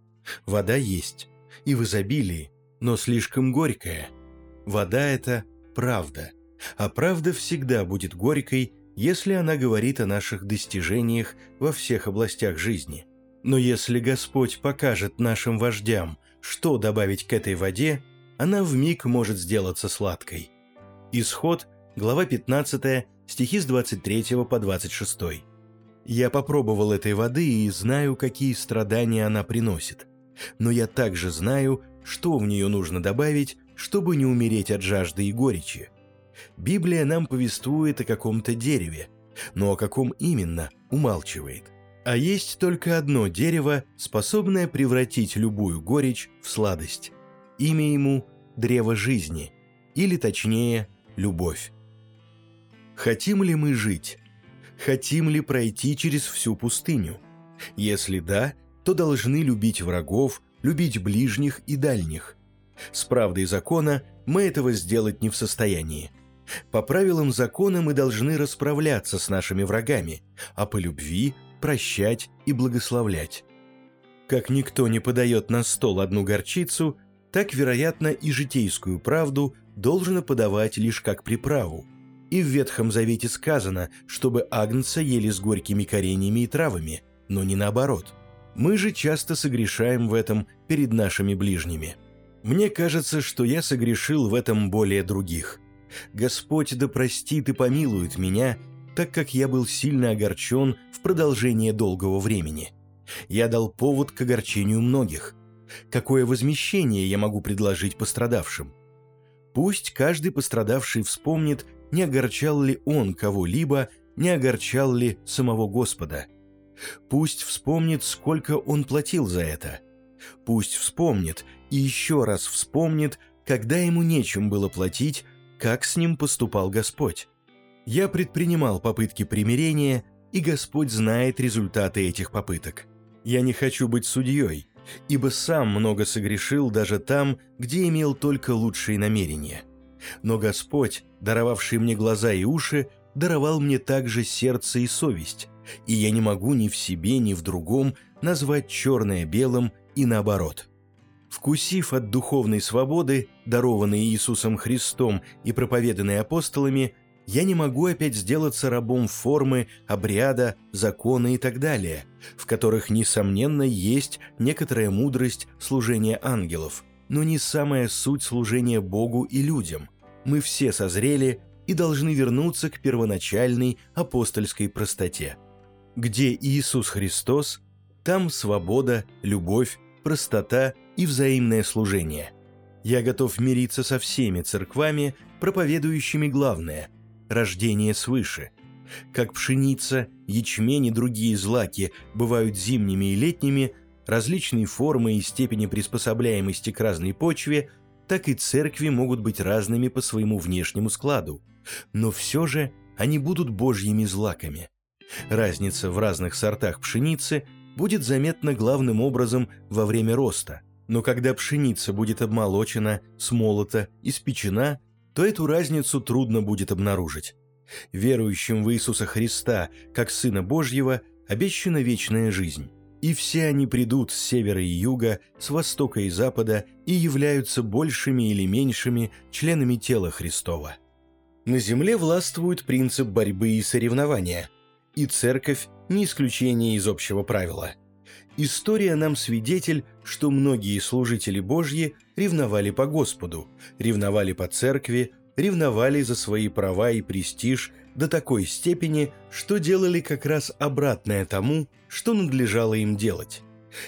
Вода есть, и в изобилии, но слишком горькая. Вода — это правда, а правда всегда будет горькой, если она говорит о наших достижениях во всех областях жизни. Но если Господь покажет нашим вождям, что добавить к этой воде, она в миг может сделаться сладкой. Исход, глава 15, стихи с 23 по 26. Я попробовал этой воды и знаю, какие страдания она приносит. Но я также знаю, что в нее нужно добавить, чтобы не умереть от жажды и горечи. Библия нам повествует о каком-то дереве, но о каком именно умалчивает. А есть только одно дерево, способное превратить любую горечь в сладость. Имя ему – древо жизни, или точнее – любовь. Хотим ли мы жить? Хотим ли пройти через всю пустыню? Если да, то должны любить врагов, любить ближних и дальних. С правдой закона мы этого сделать не в состоянии. По правилам закона мы должны расправляться с нашими врагами, а по любви прощать и благословлять. Как никто не подает на стол одну горчицу, так, вероятно, и житейскую правду должно подавать лишь как приправу. И в Ветхом Завете сказано, чтобы агнца ели с горькими кореньями и травами, но не наоборот. Мы же часто согрешаем в этом перед нашими ближними. Мне кажется, что я согрешил в этом более других. Господь да простит и помилует меня так как я был сильно огорчен в продолжение долгого времени. Я дал повод к огорчению многих. Какое возмещение я могу предложить пострадавшим? Пусть каждый пострадавший вспомнит, не огорчал ли он кого-либо, не огорчал ли самого Господа. Пусть вспомнит, сколько он платил за это. Пусть вспомнит и еще раз вспомнит, когда ему нечем было платить, как с ним поступал Господь. Я предпринимал попытки примирения, и Господь знает результаты этих попыток. Я не хочу быть судьей, ибо сам много согрешил даже там, где имел только лучшие намерения. Но Господь, даровавший мне глаза и уши, даровал мне также сердце и совесть, и я не могу ни в себе, ни в другом назвать черное белым и наоборот. Вкусив от духовной свободы, дарованной Иисусом Христом и проповеданной апостолами, я не могу опять сделаться рабом формы, обряда, закона и так далее, в которых, несомненно, есть некоторая мудрость служения ангелов, но не самая суть служения Богу и людям. Мы все созрели и должны вернуться к первоначальной апостольской простоте. Где Иисус Христос, там свобода, любовь, простота и взаимное служение. Я готов мириться со всеми церквами, проповедующими главное – рождение свыше. Как пшеница, ячмень и другие злаки бывают зимними и летними, различные формы и степени приспособляемости к разной почве, так и церкви могут быть разными по своему внешнему складу. Но все же они будут божьими злаками. Разница в разных сортах пшеницы будет заметна главным образом во время роста. Но когда пшеница будет обмолочена, смолота, испечена, то эту разницу трудно будет обнаружить. Верующим в Иисуса Христа, как Сына Божьего, обещана вечная жизнь. И все они придут с севера и юга, с востока и запада и являются большими или меньшими членами тела Христова. На земле властвует принцип борьбы и соревнования, и церковь не исключение из общего правила – История нам свидетель, что многие служители Божьи ревновали по Господу, ревновали по церкви, ревновали за свои права и престиж до такой степени, что делали как раз обратное тому, что надлежало им делать.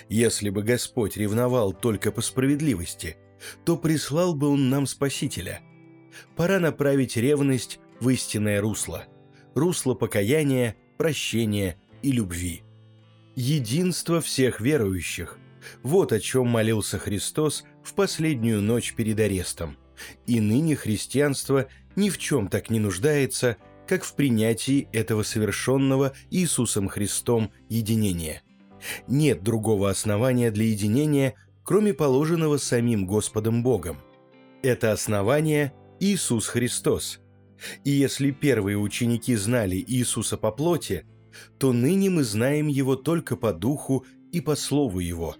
Если бы Господь ревновал только по справедливости, то прислал бы Он нам Спасителя. Пора направить ревность в истинное русло, русло покаяния, прощения и любви единство всех верующих. Вот о чем молился Христос в последнюю ночь перед арестом, и ныне христианство ни в чем так не нуждается, как в принятии этого совершенного Иисусом Христом единения. Нет другого основания для единения, кроме положенного самим Господом Богом. Это основание – Иисус Христос. И если первые ученики знали Иисуса по плоти, то ныне мы знаем Его только по духу и по слову Его.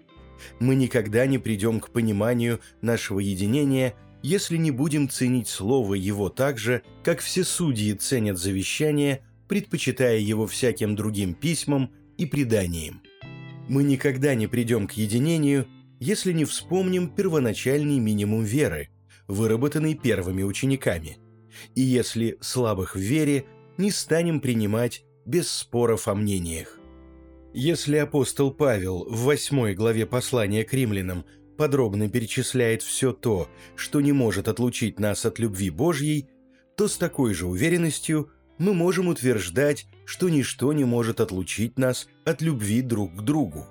Мы никогда не придем к пониманию нашего единения – если не будем ценить слово его так же, как все судьи ценят завещание, предпочитая его всяким другим письмам и преданиям. Мы никогда не придем к единению, если не вспомним первоначальный минимум веры, выработанный первыми учениками, и если слабых в вере не станем принимать без споров о мнениях. Если апостол Павел в восьмой главе послания к римлянам подробно перечисляет все то, что не может отлучить нас от любви Божьей, то с такой же уверенностью мы можем утверждать, что ничто не может отлучить нас от любви друг к другу.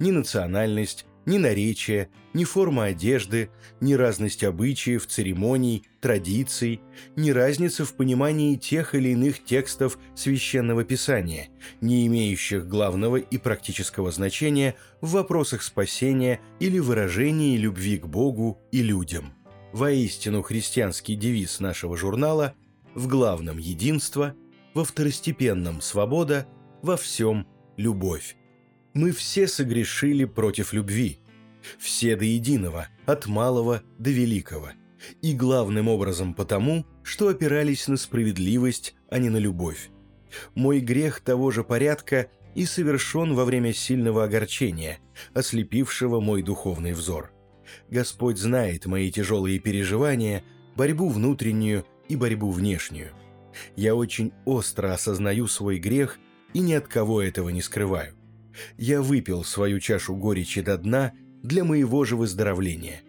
Ни национальность, ни наречия, ни форма одежды, ни разность обычаев, церемоний, традиций, ни разница в понимании тех или иных текстов священного писания, не имеющих главного и практического значения в вопросах спасения или выражении любви к Богу и людям. Воистину христианский девиз нашего журнала «В главном единство», во второстепенном свобода, во всем любовь мы все согрешили против любви. Все до единого, от малого до великого. И главным образом потому, что опирались на справедливость, а не на любовь. Мой грех того же порядка и совершен во время сильного огорчения, ослепившего мой духовный взор. Господь знает мои тяжелые переживания, борьбу внутреннюю и борьбу внешнюю. Я очень остро осознаю свой грех и ни от кого этого не скрываю я выпил свою чашу горечи до дна для моего же выздоровления.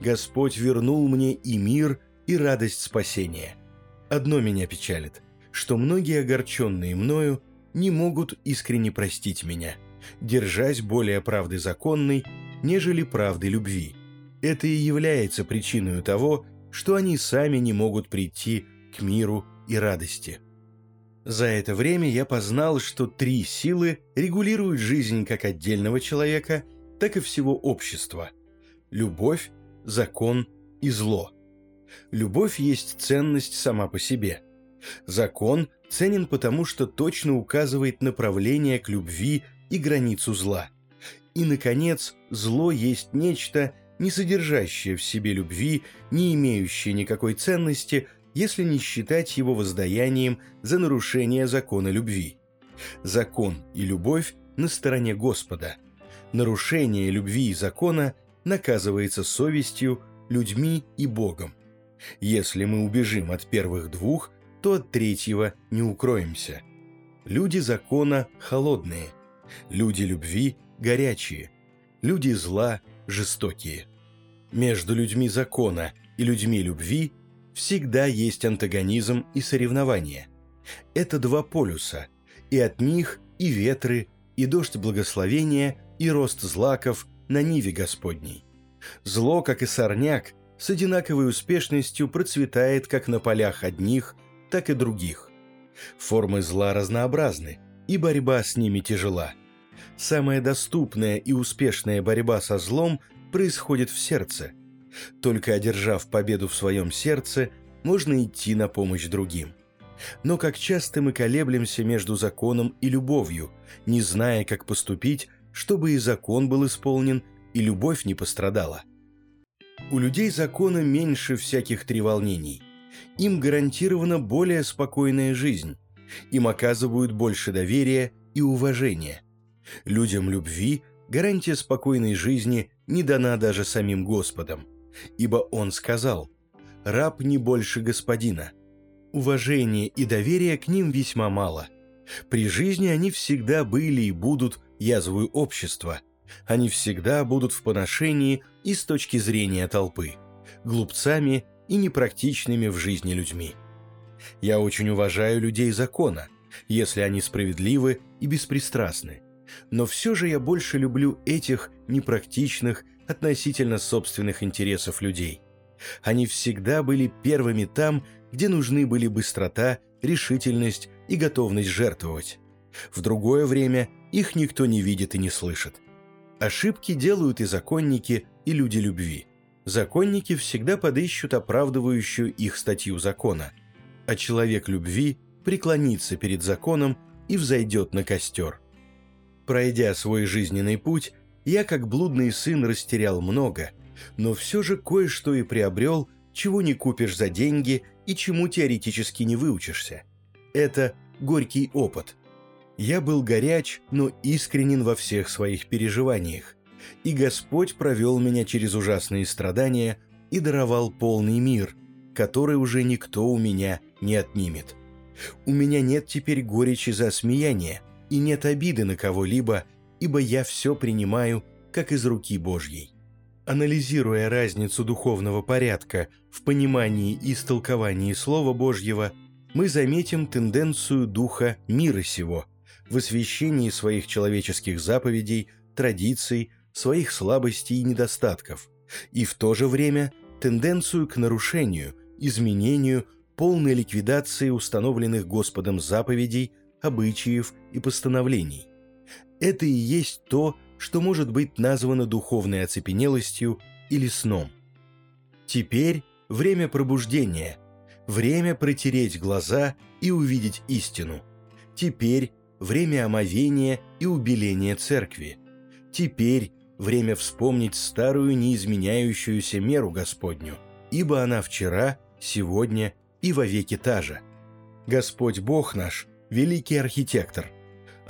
Господь вернул мне и мир, и радость спасения. Одно меня печалит, что многие огорченные мною не могут искренне простить меня, держась более правды законной, нежели правды любви. Это и является причиной того, что они сами не могут прийти к миру и радости. За это время я познал, что три силы регулируют жизнь как отдельного человека, так и всего общества. Любовь, закон и зло. Любовь есть ценность сама по себе. Закон ценен потому, что точно указывает направление к любви и границу зла. И, наконец, зло есть нечто, не содержащее в себе любви, не имеющее никакой ценности, если не считать его воздаянием за нарушение закона любви. Закон и любовь на стороне Господа. Нарушение любви и закона наказывается совестью, людьми и Богом. Если мы убежим от первых двух, то от третьего не укроемся. Люди закона холодные, люди любви горячие, люди зла жестокие. Между людьми закона и людьми любви всегда есть антагонизм и соревнование. Это два полюса, и от них и ветры, и дождь благословения, и рост злаков на ниве Господней. Зло, как и сорняк, с одинаковой успешностью процветает как на полях одних, так и других. Формы зла разнообразны, и борьба с ними тяжела. Самая доступная и успешная борьба со злом происходит в сердце – только одержав победу в своем сердце, можно идти на помощь другим. Но как часто мы колеблемся между законом и любовью, не зная, как поступить, чтобы и закон был исполнен, и любовь не пострадала. У людей закона меньше всяких треволнений. Им гарантирована более спокойная жизнь. Им оказывают больше доверия и уважения. Людям любви гарантия спокойной жизни не дана даже самим Господом ибо он сказал «Раб не больше господина». Уважения и доверия к ним весьма мало. При жизни они всегда были и будут язвою общества. Они всегда будут в поношении и с точки зрения толпы, глупцами и непрактичными в жизни людьми. Я очень уважаю людей закона, если они справедливы и беспристрастны. Но все же я больше люблю этих непрактичных, относительно собственных интересов людей. Они всегда были первыми там, где нужны были быстрота, решительность и готовность жертвовать. В другое время их никто не видит и не слышит. Ошибки делают и законники, и люди любви. Законники всегда подыщут оправдывающую их статью закона, а человек любви преклонится перед законом и взойдет на костер. Пройдя свой жизненный путь, я, как блудный сын, растерял много, но все же кое-что и приобрел, чего не купишь за деньги и чему теоретически не выучишься. Это горький опыт. Я был горяч, но искренен во всех своих переживаниях, и Господь провел меня через ужасные страдания и даровал полный мир, который уже никто у меня не отнимет. У меня нет теперь горечи за смеяние и нет обиды на кого-либо, ибо я все принимаю, как из руки Божьей. Анализируя разницу духовного порядка в понимании и истолковании Слова Божьего, мы заметим тенденцию духа мира сего в освящении своих человеческих заповедей, традиций, своих слабостей и недостатков, и в то же время тенденцию к нарушению, изменению, полной ликвидации установленных Господом заповедей, обычаев и постановлений. Это и есть то, что может быть названо духовной оцепенелостью или сном. Теперь время пробуждения, время протереть глаза и увидеть истину. Теперь время омовения и убеления церкви. Теперь время вспомнить старую неизменяющуюся меру Господню, ибо она вчера, сегодня и вовеки та же. Господь Бог наш – великий архитектор.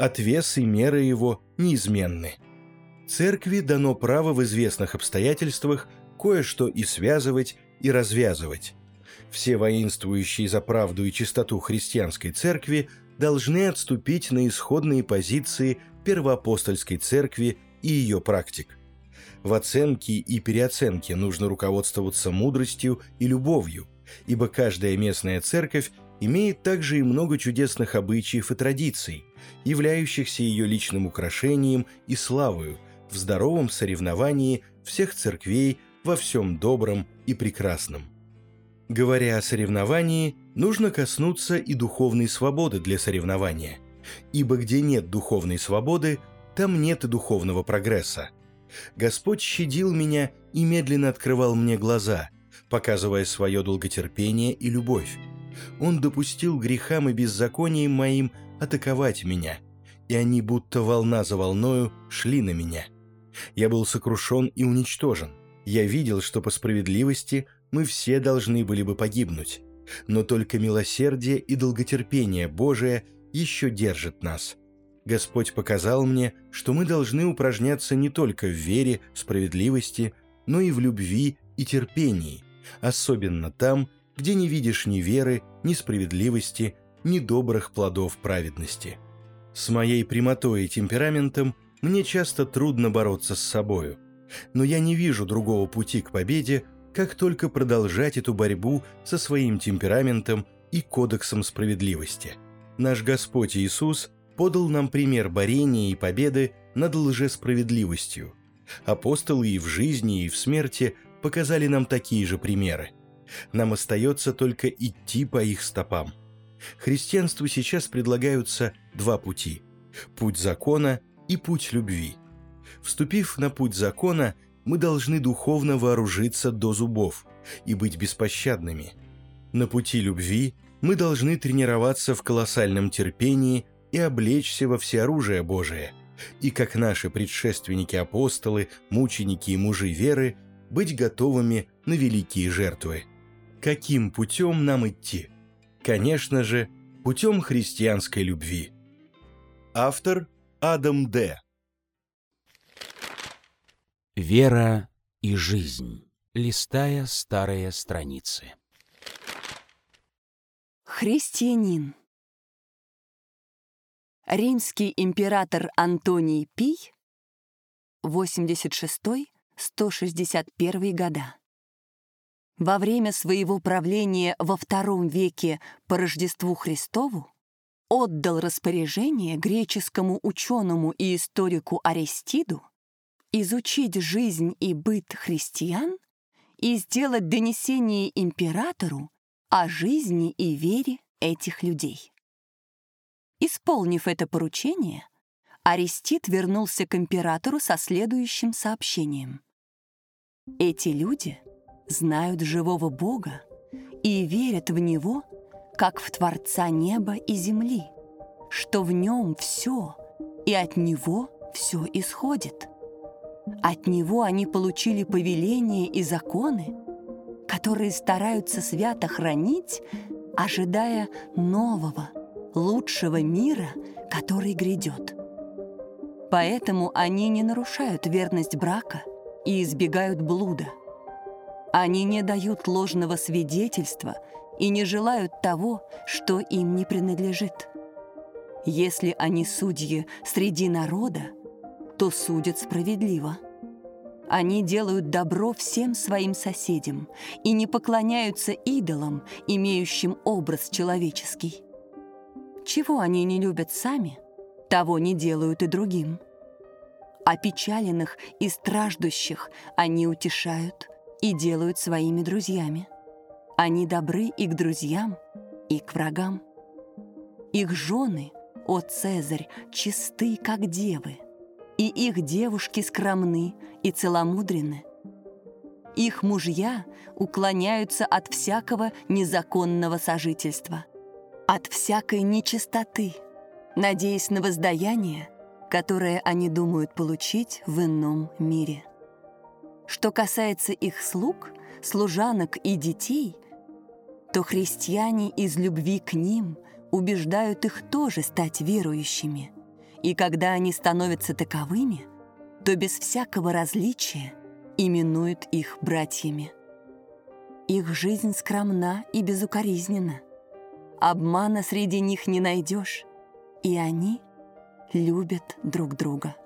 Отвес и меры его неизменны. Церкви дано право в известных обстоятельствах кое-что и связывать, и развязывать. Все воинствующие за правду и чистоту христианской церкви должны отступить на исходные позиции первоапостольской церкви и ее практик. В оценке и переоценке нужно руководствоваться мудростью и любовью, ибо каждая местная церковь имеет также и много чудесных обычаев и традиций, являющихся ее личным украшением и славою в здоровом соревновании всех церквей во всем добром и прекрасном. Говоря о соревновании, нужно коснуться и духовной свободы для соревнования, ибо где нет духовной свободы, там нет и духовного прогресса. Господь щадил меня и медленно открывал мне глаза, показывая свое долготерпение и любовь. Он допустил грехам и беззакониям моим атаковать меня, и они будто волна за волною шли на меня. Я был сокрушен и уничтожен. Я видел, что по справедливости мы все должны были бы погибнуть, но только милосердие и долготерпение Божие еще держит нас – Господь показал мне, что мы должны упражняться не только в вере, справедливости, но и в любви и терпении, особенно там, где не видишь ни веры, ни справедливости, ни добрых плодов праведности. С моей прямотой и темпераментом мне часто трудно бороться с собою, но я не вижу другого пути к победе, как только продолжать эту борьбу со своим темпераментом и кодексом справедливости. Наш Господь Иисус – подал нам пример борения и победы над лжесправедливостью. Апостолы и в жизни, и в смерти показали нам такие же примеры. Нам остается только идти по их стопам. Христианству сейчас предлагаются два пути – путь закона и путь любви. Вступив на путь закона, мы должны духовно вооружиться до зубов и быть беспощадными. На пути любви мы должны тренироваться в колоссальном терпении и облечься во всеоружие Божие, и, как наши предшественники-апостолы, мученики и мужи веры, быть готовыми на великие жертвы. Каким путем нам идти? Конечно же, путем христианской любви. Автор Адам Д. Вера и жизнь. Листая старые страницы. Христианин. Римский император Антоний Пий 86-161 года. Во время своего правления во втором веке по Рождеству Христову отдал распоряжение греческому ученому и историку Аристиду изучить жизнь и быт христиан и сделать донесение императору о жизни и вере этих людей. Исполнив это поручение, Арестит вернулся к императору со следующим сообщением. Эти люди знают живого Бога и верят в Него, как в Творца неба и земли, что в Нем все, и от Него все исходит. От Него они получили повеления и законы, которые стараются свято хранить, ожидая нового, лучшего мира, который грядет. Поэтому они не нарушают верность брака и избегают блуда. Они не дают ложного свидетельства и не желают того, что им не принадлежит. Если они судьи среди народа, то судят справедливо. Они делают добро всем своим соседям и не поклоняются идолам, имеющим образ человеческий. Чего они не любят сами, того не делают и другим. Опечаленных и страждущих они утешают и делают своими друзьями. Они добры и к друзьям, и к врагам. Их жены, о Цезарь, чисты, как девы, и их девушки скромны и целомудрены. Их мужья уклоняются от всякого незаконного сожительства, от всякой нечистоты, надеясь на воздаяние, которое они думают получить в ином мире. Что касается их слуг, служанок и детей, то христиане из любви к ним убеждают их тоже стать верующими. И когда они становятся таковыми, то без всякого различия именуют их братьями. Их жизнь скромна и безукоризненна. Обмана среди них не найдешь, и они любят друг друга.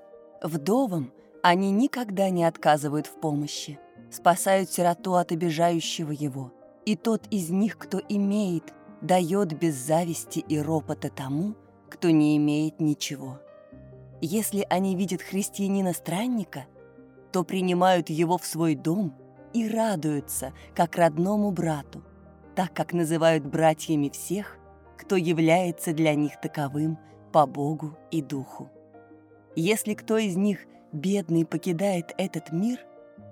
Вдовам они никогда не отказывают в помощи, спасают сироту от обижающего его, и тот из них, кто имеет, дает без зависти и ропота тому, кто не имеет ничего. Если они видят христианина-странника, то принимают его в свой дом и радуются, как родному брату, так как называют братьями всех, кто является для них таковым по Богу и Духу. Если кто из них, бедный, покидает этот мир,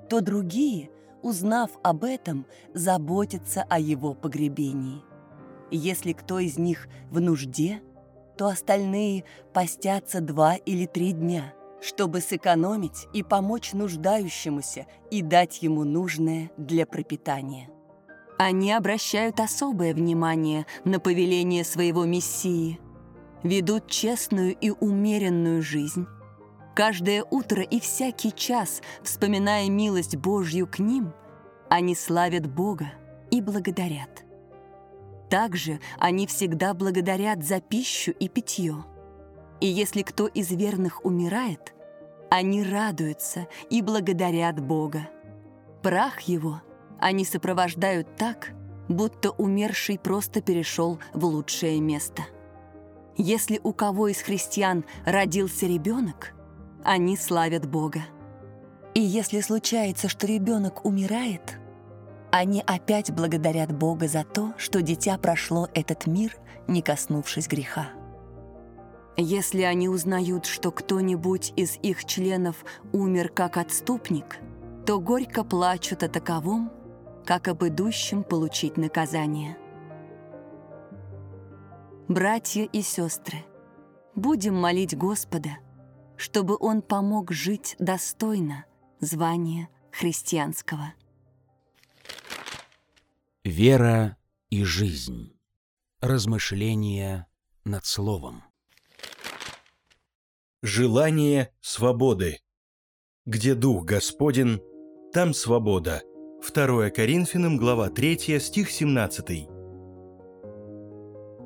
то другие, узнав об этом, заботятся о его погребении. Если кто из них в нужде, то остальные постятся два или три дня, чтобы сэкономить и помочь нуждающемуся и дать ему нужное для пропитания. Они обращают особое внимание на повеление своего Мессии, ведут честную и умеренную жизнь. Каждое утро и всякий час, вспоминая милость Божью к ним, они славят Бога и благодарят. Также они всегда благодарят за пищу и питье. И если кто из верных умирает, они радуются и благодарят Бога. Прах его – они сопровождают так, будто умерший просто перешел в лучшее место. Если у кого из христиан родился ребенок, они славят Бога. И если случается, что ребенок умирает, они опять благодарят Бога за то, что дитя прошло этот мир, не коснувшись греха. Если они узнают, что кто-нибудь из их членов умер как отступник, то горько плачут о таковом, как об идущем получить наказание. Братья и сестры, будем молить Господа, чтобы Он помог жить достойно звания христианского. Вера и жизнь. Размышления над словом. Желание свободы. Где Дух Господен, там свобода – 2 Коринфянам, глава 3, стих 17.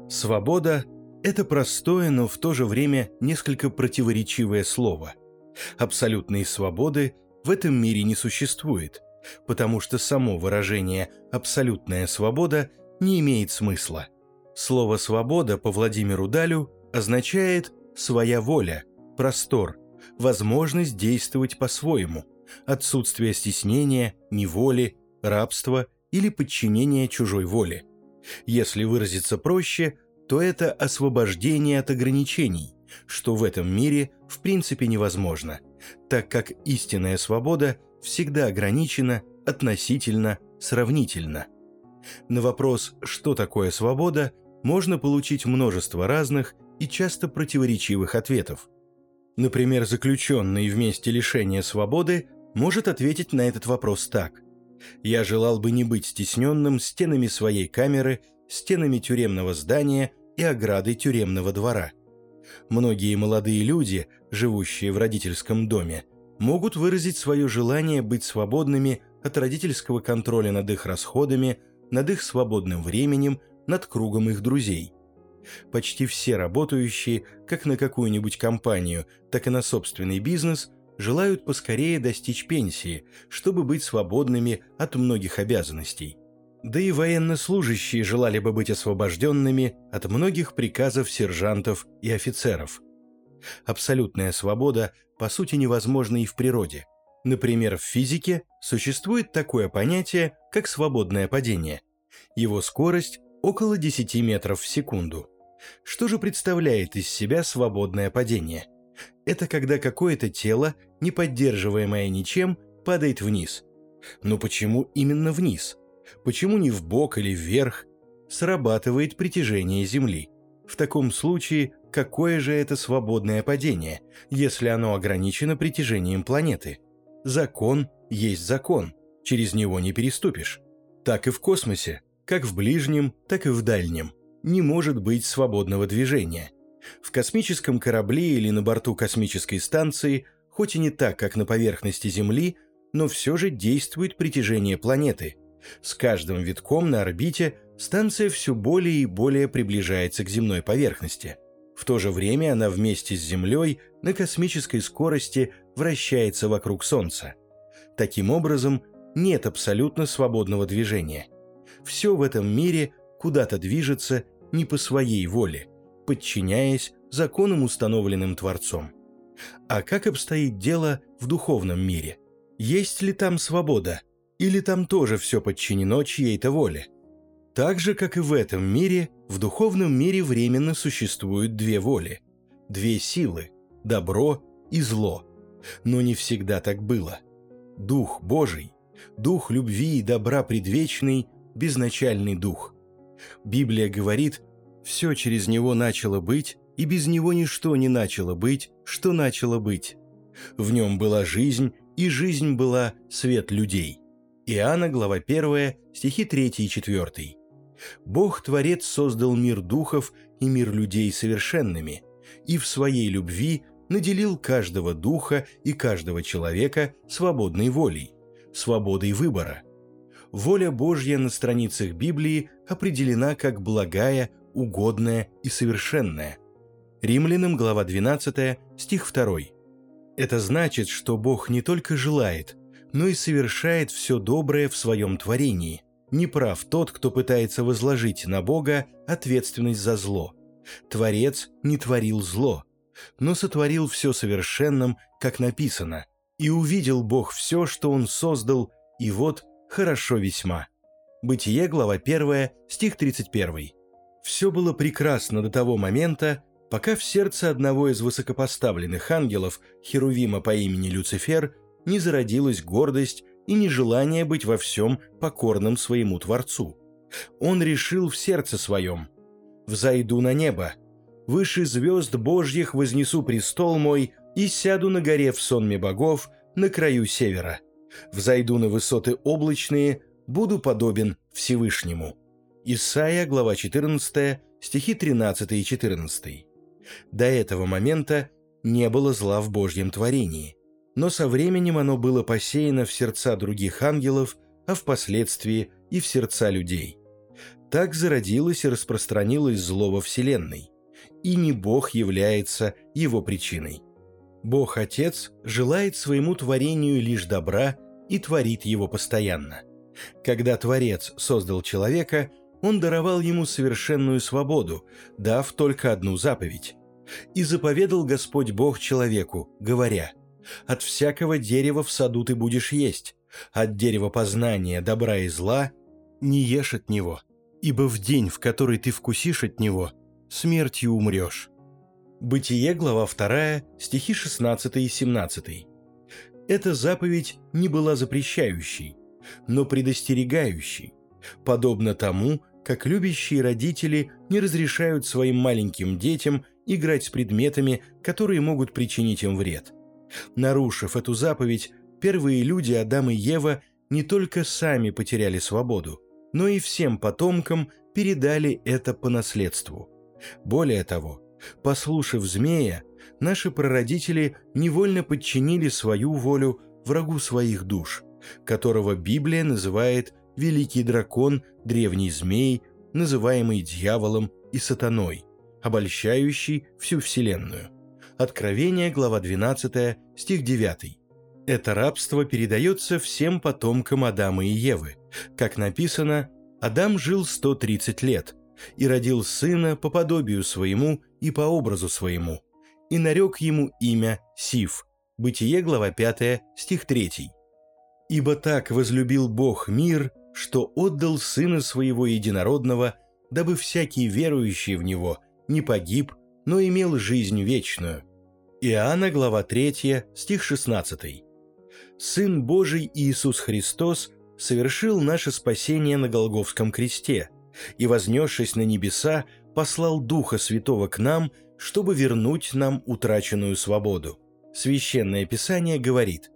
Свобода – это простое, но в то же время несколько противоречивое слово. Абсолютной свободы в этом мире не существует, потому что само выражение «абсолютная свобода» не имеет смысла. Слово «свобода» по Владимиру Далю означает «своя воля», «простор», возможность действовать по-своему, отсутствие стеснения, неволи, рабства или подчинения чужой воле. Если выразиться проще, то это освобождение от ограничений, что в этом мире в принципе невозможно, так как истинная свобода всегда ограничена относительно, сравнительно. На вопрос «что такое свобода?» можно получить множество разных и часто противоречивых ответов. Например, заключенный в месте лишения свободы может ответить на этот вопрос так. «Я желал бы не быть стесненным стенами своей камеры, стенами тюремного здания и оградой тюремного двора». Многие молодые люди, живущие в родительском доме, могут выразить свое желание быть свободными от родительского контроля над их расходами, над их свободным временем, над кругом их друзей. Почти все работающие, как на какую-нибудь компанию, так и на собственный бизнес, желают поскорее достичь пенсии, чтобы быть свободными от многих обязанностей. Да и военнослужащие желали бы быть освобожденными от многих приказов сержантов и офицеров. Абсолютная свобода по сути невозможна и в природе. Например, в физике существует такое понятие, как свободное падение. Его скорость около 10 метров в секунду. Что же представляет из себя свободное падение? Это когда какое-то тело, не поддерживаемое ничем, падает вниз. Но почему именно вниз? Почему не в бок или вверх? Срабатывает притяжение Земли. В таком случае, какое же это свободное падение, если оно ограничено притяжением планеты? Закон есть закон, через него не переступишь. Так и в космосе, как в ближнем, так и в дальнем. Не может быть свободного движения. В космическом корабле или на борту космической станции, хоть и не так, как на поверхности Земли, но все же действует притяжение планеты – с каждым витком на орбите станция все более и более приближается к земной поверхности. В то же время она вместе с Землей на космической скорости вращается вокруг Солнца. Таким образом, нет абсолютно свободного движения. Все в этом мире куда-то движется не по своей воле, подчиняясь законам, установленным Творцом. А как обстоит дело в духовном мире? Есть ли там свобода – или там тоже все подчинено чьей-то воле? Так же, как и в этом мире, в духовном мире временно существуют две воли, две силы – добро и зло. Но не всегда так было. Дух Божий, дух любви и добра предвечный, безначальный дух. Библия говорит, все через него начало быть, и без него ничто не начало быть, что начало быть. В нем была жизнь, и жизнь была свет людей. Иоанна, глава 1, стихи 3 и 4. Бог-творец создал мир духов и мир людей совершенными, и в своей любви наделил каждого духа и каждого человека свободной волей, свободой выбора. Воля Божья на страницах Библии определена как благая, угодная и совершенная. Римлянам, глава 12, стих 2. Это значит, что Бог не только желает, но и совершает все доброе в своем творении. Не прав тот, кто пытается возложить на Бога ответственность за зло. Творец не творил зло, но сотворил все совершенным, как написано. «И увидел Бог все, что Он создал, и вот хорошо весьма». Бытие, глава 1, стих 31. Все было прекрасно до того момента, пока в сердце одного из высокопоставленных ангелов, Херувима по имени Люцифер, не зародилась гордость и нежелание быть во всем покорным своему Творцу. Он решил в сердце своем «Взойду на небо, выше звезд Божьих вознесу престол мой и сяду на горе в сонме богов на краю севера. Взойду на высоты облачные, буду подобен Всевышнему». Исайя, глава 14, стихи 13 и 14. До этого момента не было зла в Божьем творении но со временем оно было посеяно в сердца других ангелов, а впоследствии и в сердца людей. Так зародилось и распространилось зло во Вселенной, и не Бог является его причиной. Бог Отец желает своему творению лишь добра и творит его постоянно. Когда Творец создал человека, он даровал ему совершенную свободу, дав только одну заповедь. «И заповедал Господь Бог человеку, говоря, «От всякого дерева в саду ты будешь есть, от дерева познания добра и зла не ешь от него, ибо в день, в который ты вкусишь от него, смертью умрешь». Бытие, глава 2, стихи 16 и 17. Эта заповедь не была запрещающей, но предостерегающей, подобно тому, как любящие родители не разрешают своим маленьким детям играть с предметами, которые могут причинить им вред. Нарушив эту заповедь, первые люди Адам и Ева не только сами потеряли свободу, но и всем потомкам передали это по наследству. Более того, послушав змея, наши прародители невольно подчинили свою волю врагу своих душ, которого Библия называет великий дракон, древний змей, называемый дьяволом и сатаной, обольщающий всю Вселенную. Откровение, глава 12, стих 9. Это рабство передается всем потомкам Адама и Евы. Как написано, Адам жил 130 лет и родил сына по подобию своему и по образу своему, и нарек ему имя Сив. Бытие, глава 5, стих 3. «Ибо так возлюбил Бог мир, что отдал Сына Своего Единородного, дабы всякий верующий в Него не погиб, но имел жизнь вечную». Иоанна, глава 3, стих 16. «Сын Божий Иисус Христос совершил наше спасение на Голговском кресте и, вознесшись на небеса, послал Духа Святого к нам, чтобы вернуть нам утраченную свободу. Священное Писание говорит,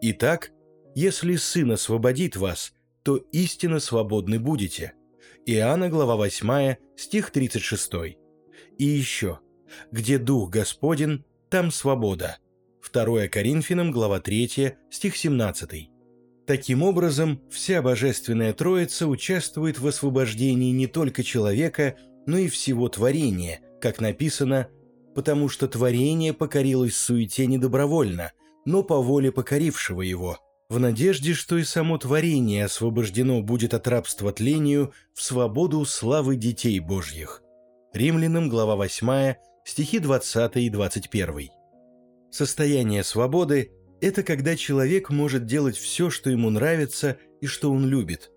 «Итак, если Сын освободит вас, то истинно свободны будете». Иоанна, глава 8, стих 36. И еще, «Где Дух Господен, там свобода». 2 Коринфянам, глава 3, стих 17. Таким образом, вся Божественная Троица участвует в освобождении не только человека, но и всего творения, как написано, потому что творение покорилось суете недобровольно, но по воле покорившего его – в надежде, что и само творение освобождено будет от рабства тлению в свободу славы детей Божьих. Римлянам, глава 8, стихи 20 и 21. Состояние свободы – это когда человек может делать все, что ему нравится и что он любит.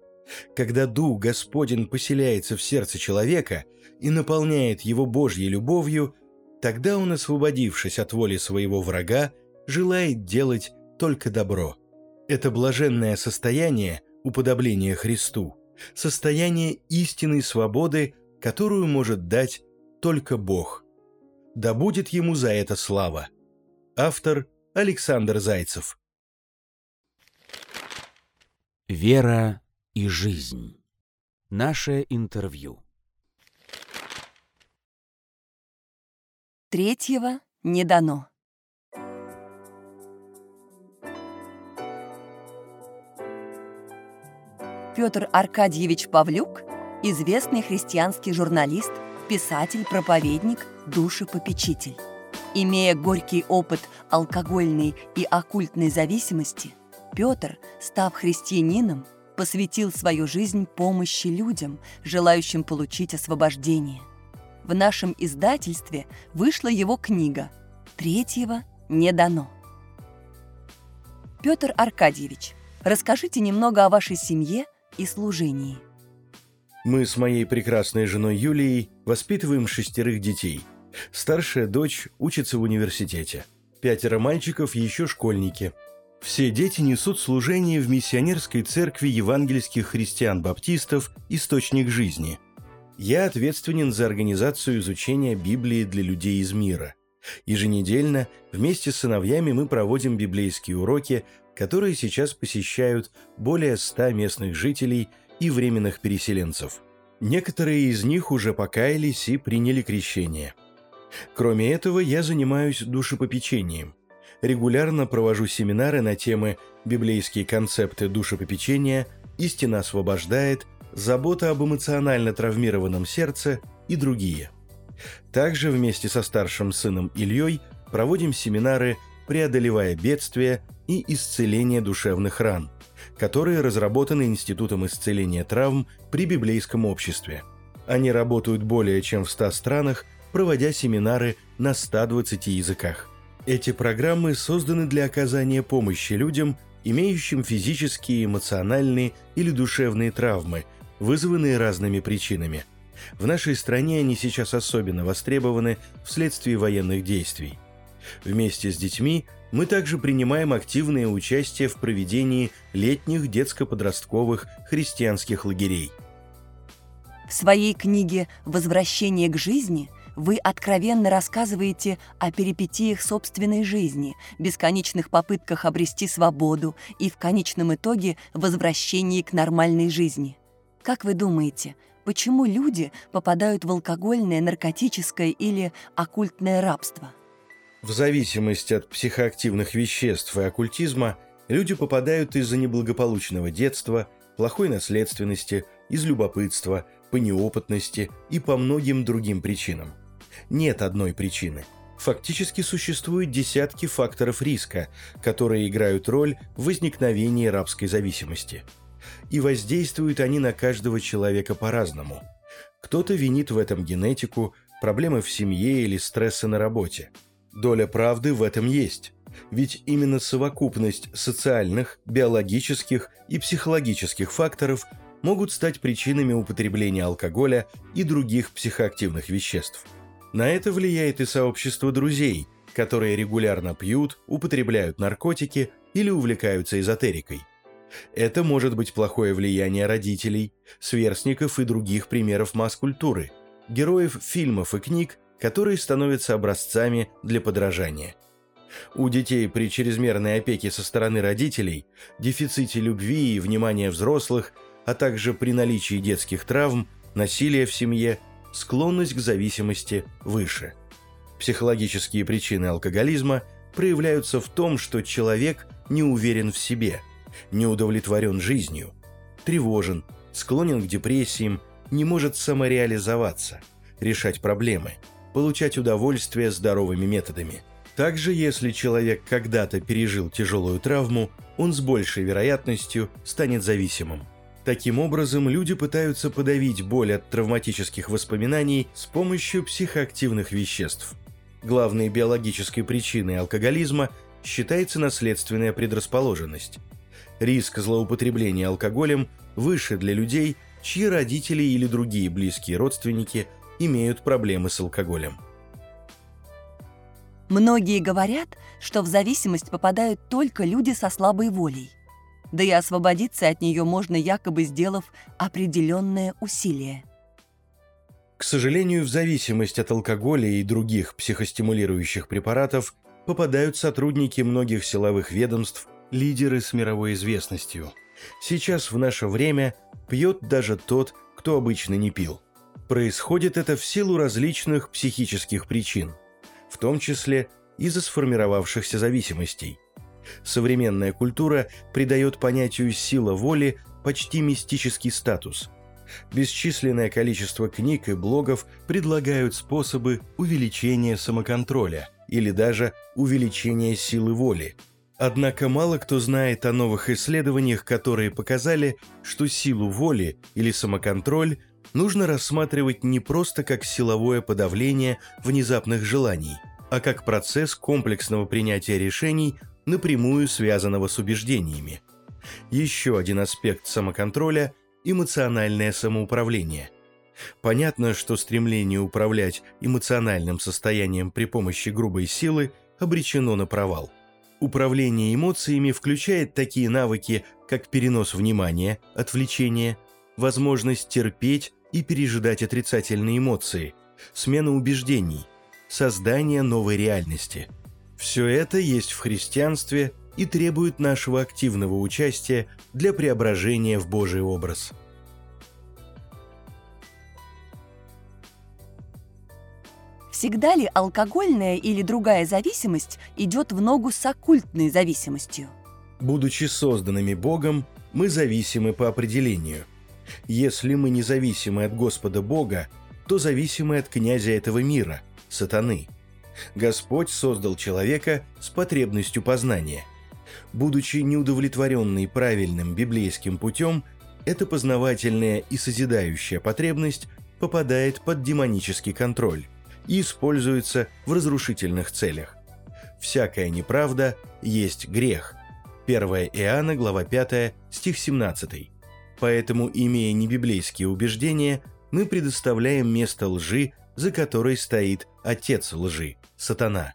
Когда Дух Господень поселяется в сердце человека и наполняет его Божьей любовью, тогда он, освободившись от воли своего врага, желает делать только добро – это блаженное состояние уподобления Христу, состояние истинной свободы, которую может дать только Бог. Да будет ему за это слава. Автор Александр Зайцев. Вера и жизнь. Наше интервью. Третьего не дано. Петр Аркадьевич Павлюк – известный христианский журналист, писатель, проповедник, душепопечитель. Имея горький опыт алкогольной и оккультной зависимости, Петр, став христианином, посвятил свою жизнь помощи людям, желающим получить освобождение. В нашем издательстве вышла его книга «Третьего не дано». Петр Аркадьевич, расскажите немного о вашей семье – и служении. Мы с моей прекрасной женой Юлией воспитываем шестерых детей. Старшая дочь учится в университете. Пятеро мальчиков еще школьники. Все дети несут служение в миссионерской церкви евангельских христиан-баптистов «Источник жизни». Я ответственен за организацию изучения Библии для людей из мира. Еженедельно вместе с сыновьями мы проводим библейские уроки, которые сейчас посещают более ста местных жителей и временных переселенцев. Некоторые из них уже покаялись и приняли крещение. Кроме этого, я занимаюсь душепопечением. Регулярно провожу семинары на темы «Библейские концепты душепопечения», «Истина освобождает», «Забота об эмоционально травмированном сердце» и другие. Также вместе со старшим сыном Ильей проводим семинары «Преодолевая бедствия» и исцеление душевных ран, которые разработаны Институтом исцеления травм при Библейском обществе. Они работают более чем в 100 странах проводя семинары на 120 языках. Эти программы созданы для оказания помощи людям, имеющим физические, эмоциональные или душевные травмы, вызванные разными причинами. В нашей стране они сейчас особенно востребованы вследствие военных действий. Вместе с детьми мы также принимаем активное участие в проведении летних детско-подростковых христианских лагерей. В своей книге «Возвращение к жизни» вы откровенно рассказываете о перипетиях собственной жизни, бесконечных попытках обрести свободу и в конечном итоге возвращении к нормальной жизни. Как вы думаете, почему люди попадают в алкогольное, наркотическое или оккультное рабство? В зависимости от психоактивных веществ и оккультизма люди попадают из-за неблагополучного детства, плохой наследственности, из любопытства, по неопытности и по многим другим причинам. Нет одной причины. Фактически существуют десятки факторов риска, которые играют роль в возникновении рабской зависимости. И воздействуют они на каждого человека по-разному. Кто-то винит в этом генетику, проблемы в семье или стрессы на работе – Доля правды в этом есть. Ведь именно совокупность социальных, биологических и психологических факторов могут стать причинами употребления алкоголя и других психоактивных веществ. На это влияет и сообщество друзей, которые регулярно пьют, употребляют наркотики или увлекаются эзотерикой. Это может быть плохое влияние родителей, сверстников и других примеров масс-культуры, героев фильмов и книг, которые становятся образцами для подражания. У детей при чрезмерной опеке со стороны родителей, дефиците любви и внимания взрослых, а также при наличии детских травм, насилия в семье, склонность к зависимости выше. Психологические причины алкоголизма проявляются в том, что человек не уверен в себе, не удовлетворен жизнью, тревожен, склонен к депрессиям, не может самореализоваться, решать проблемы – получать удовольствие здоровыми методами. Также, если человек когда-то пережил тяжелую травму, он с большей вероятностью станет зависимым. Таким образом, люди пытаются подавить боль от травматических воспоминаний с помощью психоактивных веществ. Главной биологической причиной алкоголизма считается наследственная предрасположенность. Риск злоупотребления алкоголем выше для людей, чьи родители или другие близкие родственники – имеют проблемы с алкоголем. Многие говорят, что в зависимость попадают только люди со слабой волей. Да и освободиться от нее можно, якобы сделав определенное усилие. К сожалению, в зависимость от алкоголя и других психостимулирующих препаратов попадают сотрудники многих силовых ведомств, лидеры с мировой известностью. Сейчас в наше время пьет даже тот, кто обычно не пил – Происходит это в силу различных психических причин, в том числе из-за сформировавшихся зависимостей. Современная культура придает понятию «сила воли» почти мистический статус. Бесчисленное количество книг и блогов предлагают способы увеличения самоконтроля или даже увеличения силы воли. Однако мало кто знает о новых исследованиях, которые показали, что силу воли или самоконтроль нужно рассматривать не просто как силовое подавление внезапных желаний, а как процесс комплексного принятия решений, напрямую связанного с убеждениями. Еще один аспект самоконтроля – эмоциональное самоуправление. Понятно, что стремление управлять эмоциональным состоянием при помощи грубой силы обречено на провал. Управление эмоциями включает такие навыки, как перенос внимания, отвлечение, возможность терпеть и пережидать отрицательные эмоции, смена убеждений, создание новой реальности. Все это есть в христианстве и требует нашего активного участия для преображения в Божий образ. Всегда ли алкогольная или другая зависимость идет в ногу с оккультной зависимостью? Будучи созданными Богом, мы зависимы по определению – если мы независимы от Господа Бога, то зависимы от князя этого мира, сатаны. Господь создал человека с потребностью познания. Будучи неудовлетворенный правильным библейским путем, эта познавательная и созидающая потребность попадает под демонический контроль, и используется в разрушительных целях. Всякая неправда есть грех. 1 Иоанна, глава 5, стих 17. Поэтому, имея небиблейские убеждения, мы предоставляем место лжи, за которой стоит отец лжи – сатана.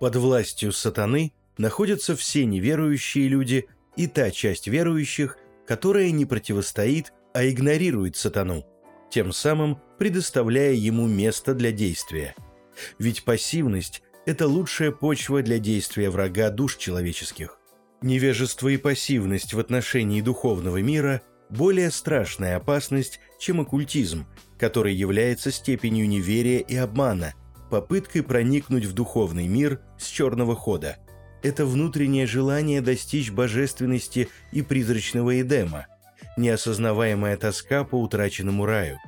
Под властью сатаны находятся все неверующие люди и та часть верующих, которая не противостоит, а игнорирует сатану, тем самым предоставляя ему место для действия. Ведь пассивность – это лучшая почва для действия врага душ человеческих. Невежество и пассивность в отношении духовного мира – более страшная опасность, чем оккультизм, который является степенью неверия и обмана, попыткой проникнуть в духовный мир с черного хода. Это внутреннее желание достичь божественности и призрачного Эдема, неосознаваемая тоска по утраченному раю.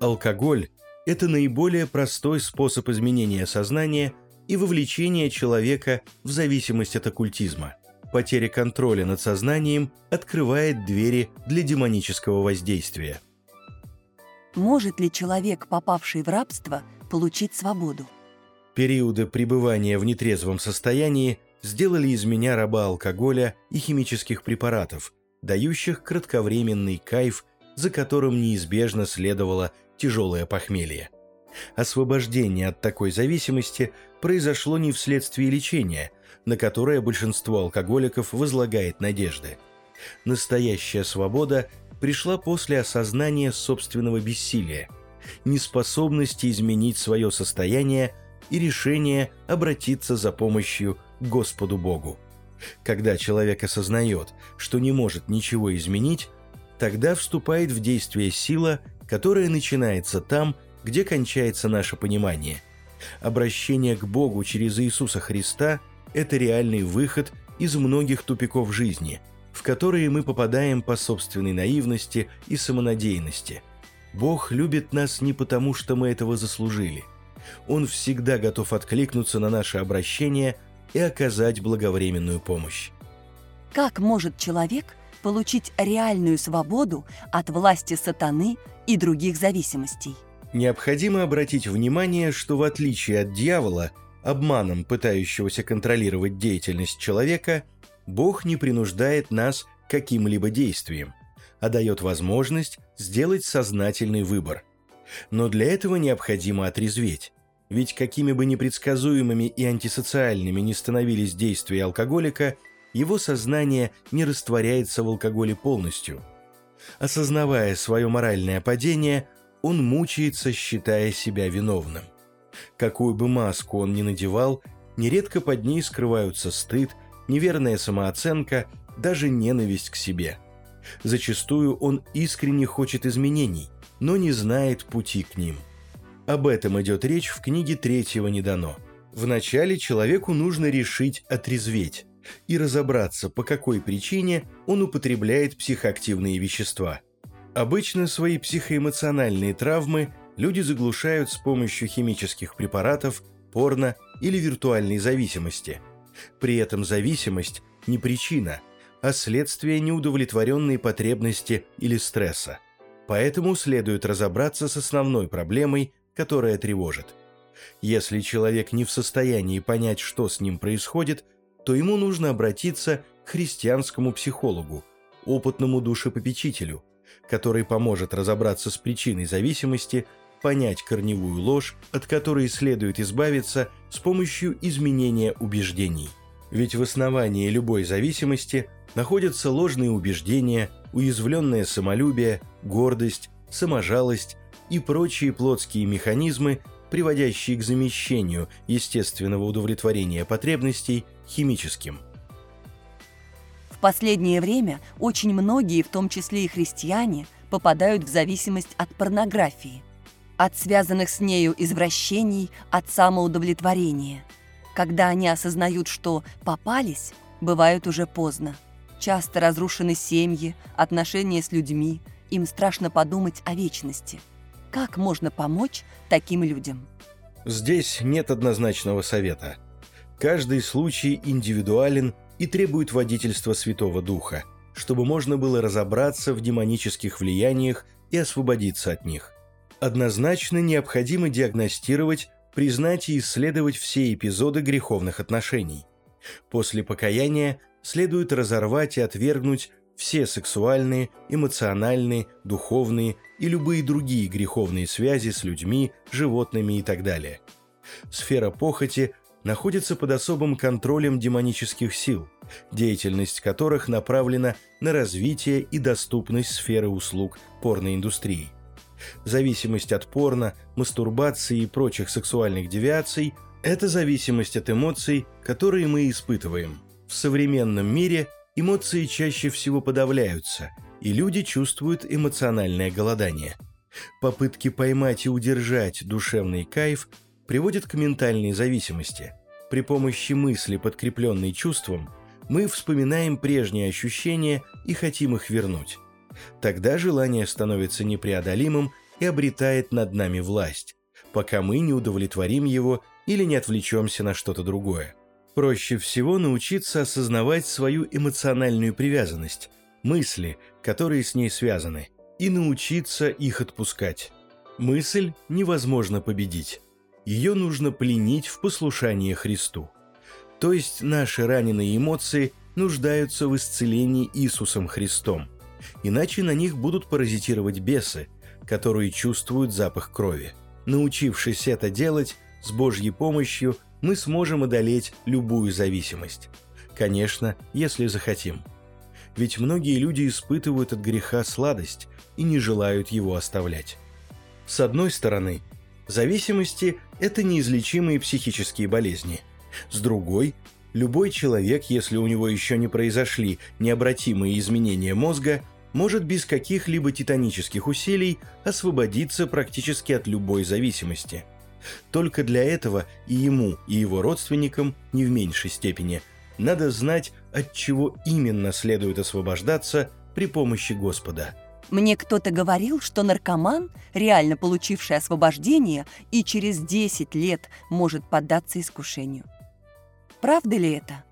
Алкоголь – это наиболее простой способ изменения сознания и вовлечения человека в зависимость от оккультизма. Потеря контроля над сознанием открывает двери для демонического воздействия. Может ли человек, попавший в рабство, получить свободу? Периоды пребывания в нетрезвом состоянии сделали из меня раба алкоголя и химических препаратов, дающих кратковременный кайф, за которым неизбежно следовало тяжелое похмелье. Освобождение от такой зависимости произошло не вследствие лечения, на которое большинство алкоголиков возлагает надежды. Настоящая свобода пришла после осознания собственного бессилия, неспособности изменить свое состояние и решения обратиться за помощью Господу Богу. Когда человек осознает, что не может ничего изменить, тогда вступает в действие сила, которая начинается там, где кончается наше понимание. Обращение к Богу через Иисуса Христа – это реальный выход из многих тупиков жизни, в которые мы попадаем по собственной наивности и самонадеянности. Бог любит нас не потому, что мы этого заслужили. Он всегда готов откликнуться на наше обращение и оказать благовременную помощь. Как может человек получить реальную свободу от власти сатаны и других зависимостей? Необходимо обратить внимание, что в отличие от дьявола, обманом пытающегося контролировать деятельность человека, Бог не принуждает нас каким-либо действием, а дает возможность сделать сознательный выбор. Но для этого необходимо отрезветь, ведь какими бы непредсказуемыми и антисоциальными ни становились действия алкоголика, его сознание не растворяется в алкоголе полностью. Осознавая свое моральное падение, он мучается, считая себя виновным. Какую бы маску он ни надевал, нередко под ней скрываются стыд, неверная самооценка, даже ненависть к себе. Зачастую он искренне хочет изменений, но не знает пути к ним. Об этом идет речь в книге «Третьего не дано». Вначале человеку нужно решить отрезветь и разобраться, по какой причине он употребляет психоактивные вещества – Обычно свои психоэмоциональные травмы люди заглушают с помощью химических препаратов, порно или виртуальной зависимости. При этом зависимость не причина, а следствие неудовлетворенной потребности или стресса. Поэтому следует разобраться с основной проблемой, которая тревожит. Если человек не в состоянии понять, что с ним происходит, то ему нужно обратиться к христианскому психологу, опытному душепопечителю – который поможет разобраться с причиной зависимости, понять корневую ложь, от которой следует избавиться с помощью изменения убеждений. Ведь в основании любой зависимости находятся ложные убеждения, уязвленное самолюбие, гордость, саможалость и прочие плотские механизмы, приводящие к замещению естественного удовлетворения потребностей химическим – последнее время очень многие, в том числе и христиане, попадают в зависимость от порнографии, от связанных с нею извращений, от самоудовлетворения. Когда они осознают, что попались, бывает уже поздно. Часто разрушены семьи, отношения с людьми, им страшно подумать о вечности. Как можно помочь таким людям? Здесь нет однозначного совета. Каждый случай индивидуален и требует водительства Святого Духа, чтобы можно было разобраться в демонических влияниях и освободиться от них. Однозначно необходимо диагностировать признать и исследовать все эпизоды греховных отношений. После покаяния следует разорвать и отвергнуть все сексуальные, эмоциональные, духовные и любые другие греховные связи с людьми, животными и так далее. Сфера похоти находится под особым контролем демонических сил, деятельность которых направлена на развитие и доступность сферы услуг порноиндустрии. Зависимость от порно, мастурбации и прочих сексуальных девиаций – это зависимость от эмоций, которые мы испытываем. В современном мире эмоции чаще всего подавляются, и люди чувствуют эмоциональное голодание. Попытки поймать и удержать душевный кайф приводят к ментальной зависимости. При помощи мысли, подкрепленной чувством, мы вспоминаем прежние ощущения и хотим их вернуть. Тогда желание становится непреодолимым и обретает над нами власть, пока мы не удовлетворим его или не отвлечемся на что-то другое. Проще всего научиться осознавать свою эмоциональную привязанность, мысли, которые с ней связаны, и научиться их отпускать. Мысль невозможно победить. Ее нужно пленить в послушании Христу. То есть наши раненые эмоции нуждаются в исцелении Иисусом Христом – иначе на них будут паразитировать бесы, которые чувствуют запах крови. Научившись это делать, с Божьей помощью мы сможем одолеть любую зависимость. Конечно, если захотим. Ведь многие люди испытывают от греха сладость и не желают его оставлять. С одной стороны, зависимости – это неизлечимые психические болезни. С другой, любой человек, если у него еще не произошли необратимые изменения мозга, может без каких-либо титанических усилий освободиться практически от любой зависимости. Только для этого и ему, и его родственникам, не в меньшей степени, надо знать, от чего именно следует освобождаться при помощи Господа. Мне кто-то говорил, что наркоман, реально получивший освобождение, и через 10 лет может поддаться искушению. Правда ли это?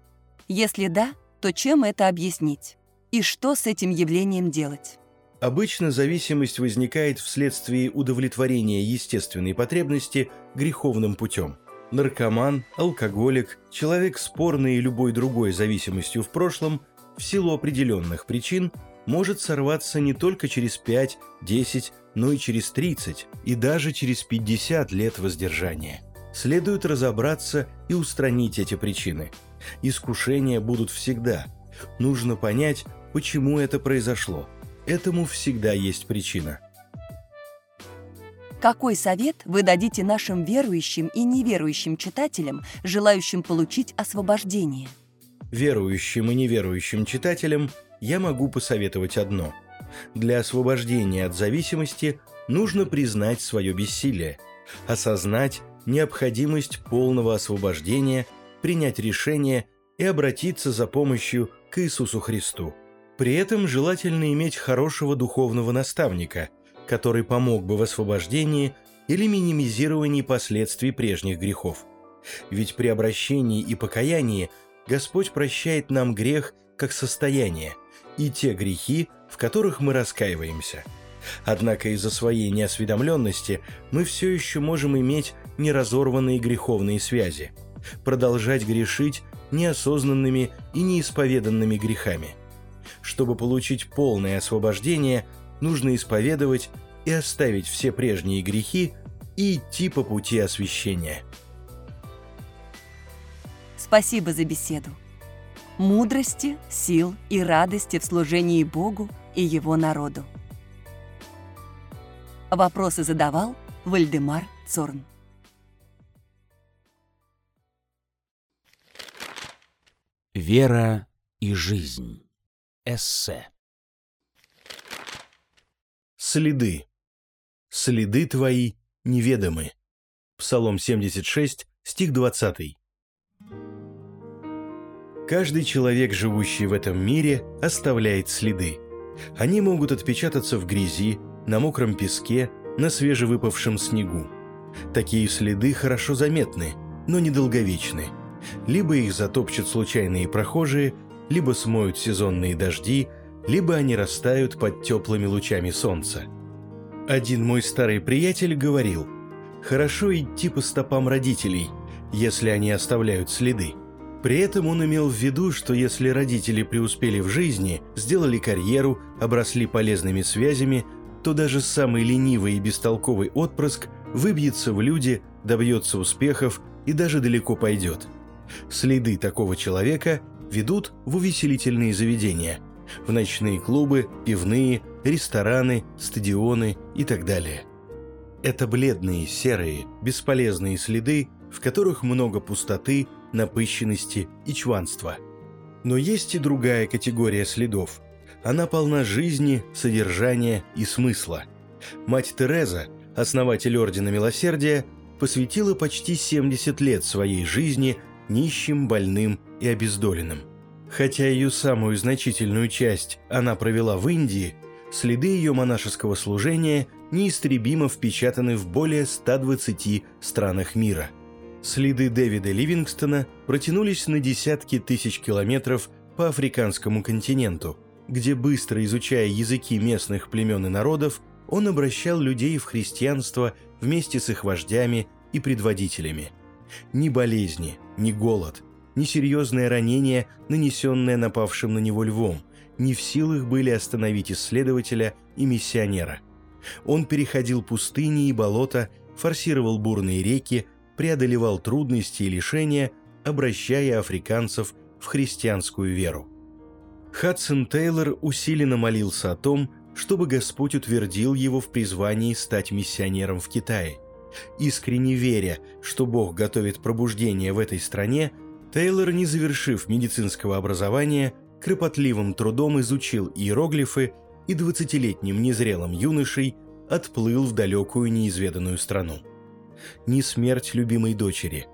Если да, то чем это объяснить? И что с этим явлением делать? Обычно зависимость возникает вследствие удовлетворения естественной потребности греховным путем. Наркоман, алкоголик, человек с порной и любой другой зависимостью в прошлом в силу определенных причин может сорваться не только через 5, 10, но и через 30 и даже через 50 лет воздержания. Следует разобраться и устранить эти причины. Искушения будут всегда. Нужно понять, Почему это произошло? Этому всегда есть причина. Какой совет вы дадите нашим верующим и неверующим читателям, желающим получить освобождение? Верующим и неверующим читателям я могу посоветовать одно. Для освобождения от зависимости нужно признать свое бессилие, осознать необходимость полного освобождения, принять решение и обратиться за помощью к Иисусу Христу. При этом желательно иметь хорошего духовного наставника, который помог бы в освобождении или минимизировании последствий прежних грехов. Ведь при обращении и покаянии Господь прощает нам грех как состояние и те грехи, в которых мы раскаиваемся. Однако из-за своей неосведомленности мы все еще можем иметь неразорванные греховные связи, продолжать грешить неосознанными и неисповеданными грехами – чтобы получить полное освобождение, нужно исповедовать и оставить все прежние грехи и идти по пути освящения. Спасибо за беседу. Мудрости, сил и радости в служении Богу и Его народу. Вопросы задавал Вальдемар Цорн. Вера и жизнь. Эссе. Следы. Следы твои неведомы. Псалом 76, стих 20. Каждый человек, живущий в этом мире, оставляет следы. Они могут отпечататься в грязи, на мокром песке, на свежевыпавшем снегу. Такие следы хорошо заметны, но недолговечны. Либо их затопчут случайные прохожие, либо смоют сезонные дожди, либо они растают под теплыми лучами солнца. Один мой старый приятель говорил, Хорошо идти по стопам родителей, если они оставляют следы. При этом он имел в виду, что если родители преуспели в жизни, сделали карьеру, обросли полезными связями, то даже самый ленивый и бестолковый отпрыск выбьется в люди, добьется успехов и даже далеко пойдет. Следы такого человека ведут в увеселительные заведения, в ночные клубы, пивные, рестораны, стадионы и так далее. Это бледные, серые, бесполезные следы, в которых много пустоты, напыщенности и чванства. Но есть и другая категория следов. Она полна жизни, содержания и смысла. Мать Тереза, основатель Ордена Милосердия, посвятила почти 70 лет своей жизни нищим, больным и обездоленным. Хотя ее самую значительную часть она провела в Индии, следы ее монашеского служения неистребимо впечатаны в более 120 странах мира. Следы Дэвида Ливингстона протянулись на десятки тысяч километров по африканскому континенту, где, быстро изучая языки местных племен и народов, он обращал людей в христианство вместе с их вождями и предводителями. Ни болезни, ни голод, ни серьезное ранение, нанесенное напавшим на него львом, не в силах были остановить исследователя и миссионера. Он переходил пустыни и болота, форсировал бурные реки, преодолевал трудности и лишения, обращая африканцев в христианскую веру. Хадсон Тейлор усиленно молился о том, чтобы Господь утвердил его в призвании стать миссионером в Китае. Искренне веря, что Бог готовит пробуждение в этой стране, Тейлор, не завершив медицинского образования, кропотливым трудом изучил иероглифы и двадцатилетним незрелым юношей отплыл в далекую неизведанную страну. Ни смерть любимой дочери,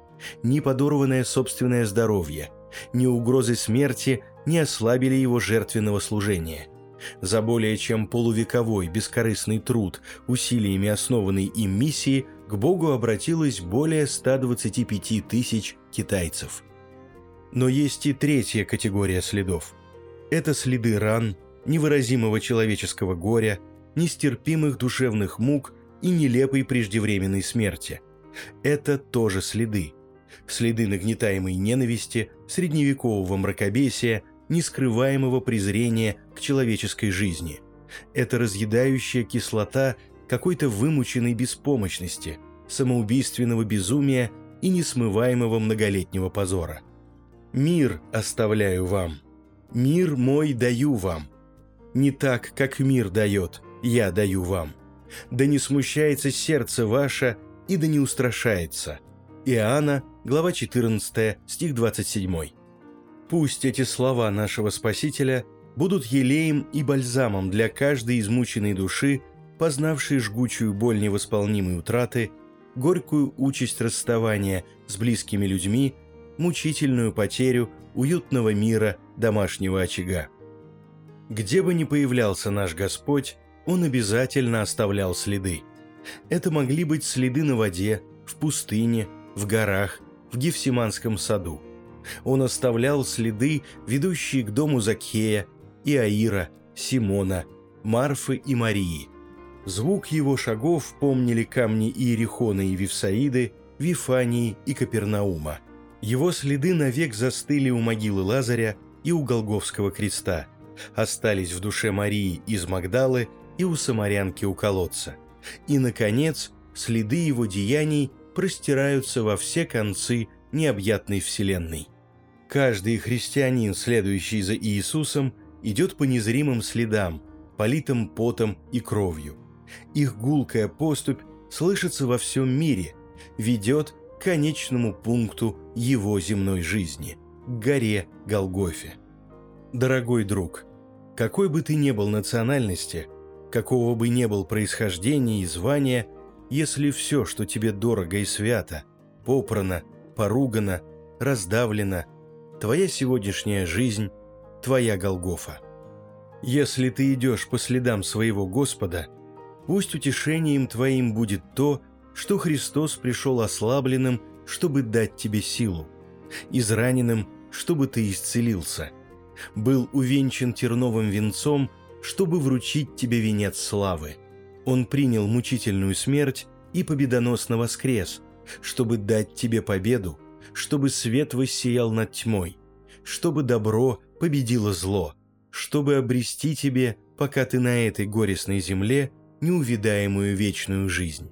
ни подорванное собственное здоровье, ни угрозы смерти не ослабили его жертвенного служения – за более чем полувековой бескорыстный труд, усилиями основанной им миссии, к Богу обратилось более 125 тысяч китайцев. Но есть и третья категория следов. Это следы ран, невыразимого человеческого горя, нестерпимых душевных мук и нелепой преждевременной смерти. Это тоже следы. Следы нагнетаемой ненависти, средневекового мракобесия – нескрываемого презрения к человеческой жизни. Это разъедающая кислота какой-то вымученной беспомощности, самоубийственного безумия и несмываемого многолетнего позора. «Мир оставляю вам, мир мой даю вам. Не так, как мир дает, я даю вам. Да не смущается сердце ваше, и да не устрашается». Иоанна, глава 14, стих 27. Пусть эти слова нашего Спасителя будут елеем и бальзамом для каждой измученной души, познавшей жгучую боль невосполнимой утраты, горькую участь расставания с близкими людьми, мучительную потерю уютного мира домашнего очага. Где бы ни появлялся наш Господь, Он обязательно оставлял следы. Это могли быть следы на воде, в пустыне, в горах, в Гефсиманском саду – он оставлял следы, ведущие к дому Закхея, Иаира, Симона, Марфы и Марии. Звук его шагов помнили камни Иерихона и Вифсаиды, Вифании и Капернаума. Его следы навек застыли у могилы Лазаря и у Голговского креста, остались в душе Марии из Магдалы и у самарянки у колодца. И, наконец, следы его деяний простираются во все концы необъятной вселенной. Каждый христианин, следующий за Иисусом, идет по незримым следам, политым потом и кровью. Их гулкая поступь слышится во всем мире, ведет конечному пункту его земной жизни – горе Голгофе. Дорогой друг, какой бы ты ни был национальности, какого бы ни был происхождения и звания, если все, что тебе дорого и свято, попрано, поругано, раздавлено – твоя сегодняшняя жизнь, твоя Голгофа. Если ты идешь по следам своего Господа, пусть утешением твоим будет то, что Христос пришел ослабленным, чтобы дать тебе силу, израненным, чтобы ты исцелился, был увенчан терновым венцом, чтобы вручить тебе венец славы. Он принял мучительную смерть и победоносно воскрес, чтобы дать тебе победу, чтобы свет воссиял над тьмой, чтобы добро победило зло, чтобы обрести тебе, пока ты на этой горестной земле, неувидаемую вечную жизнь.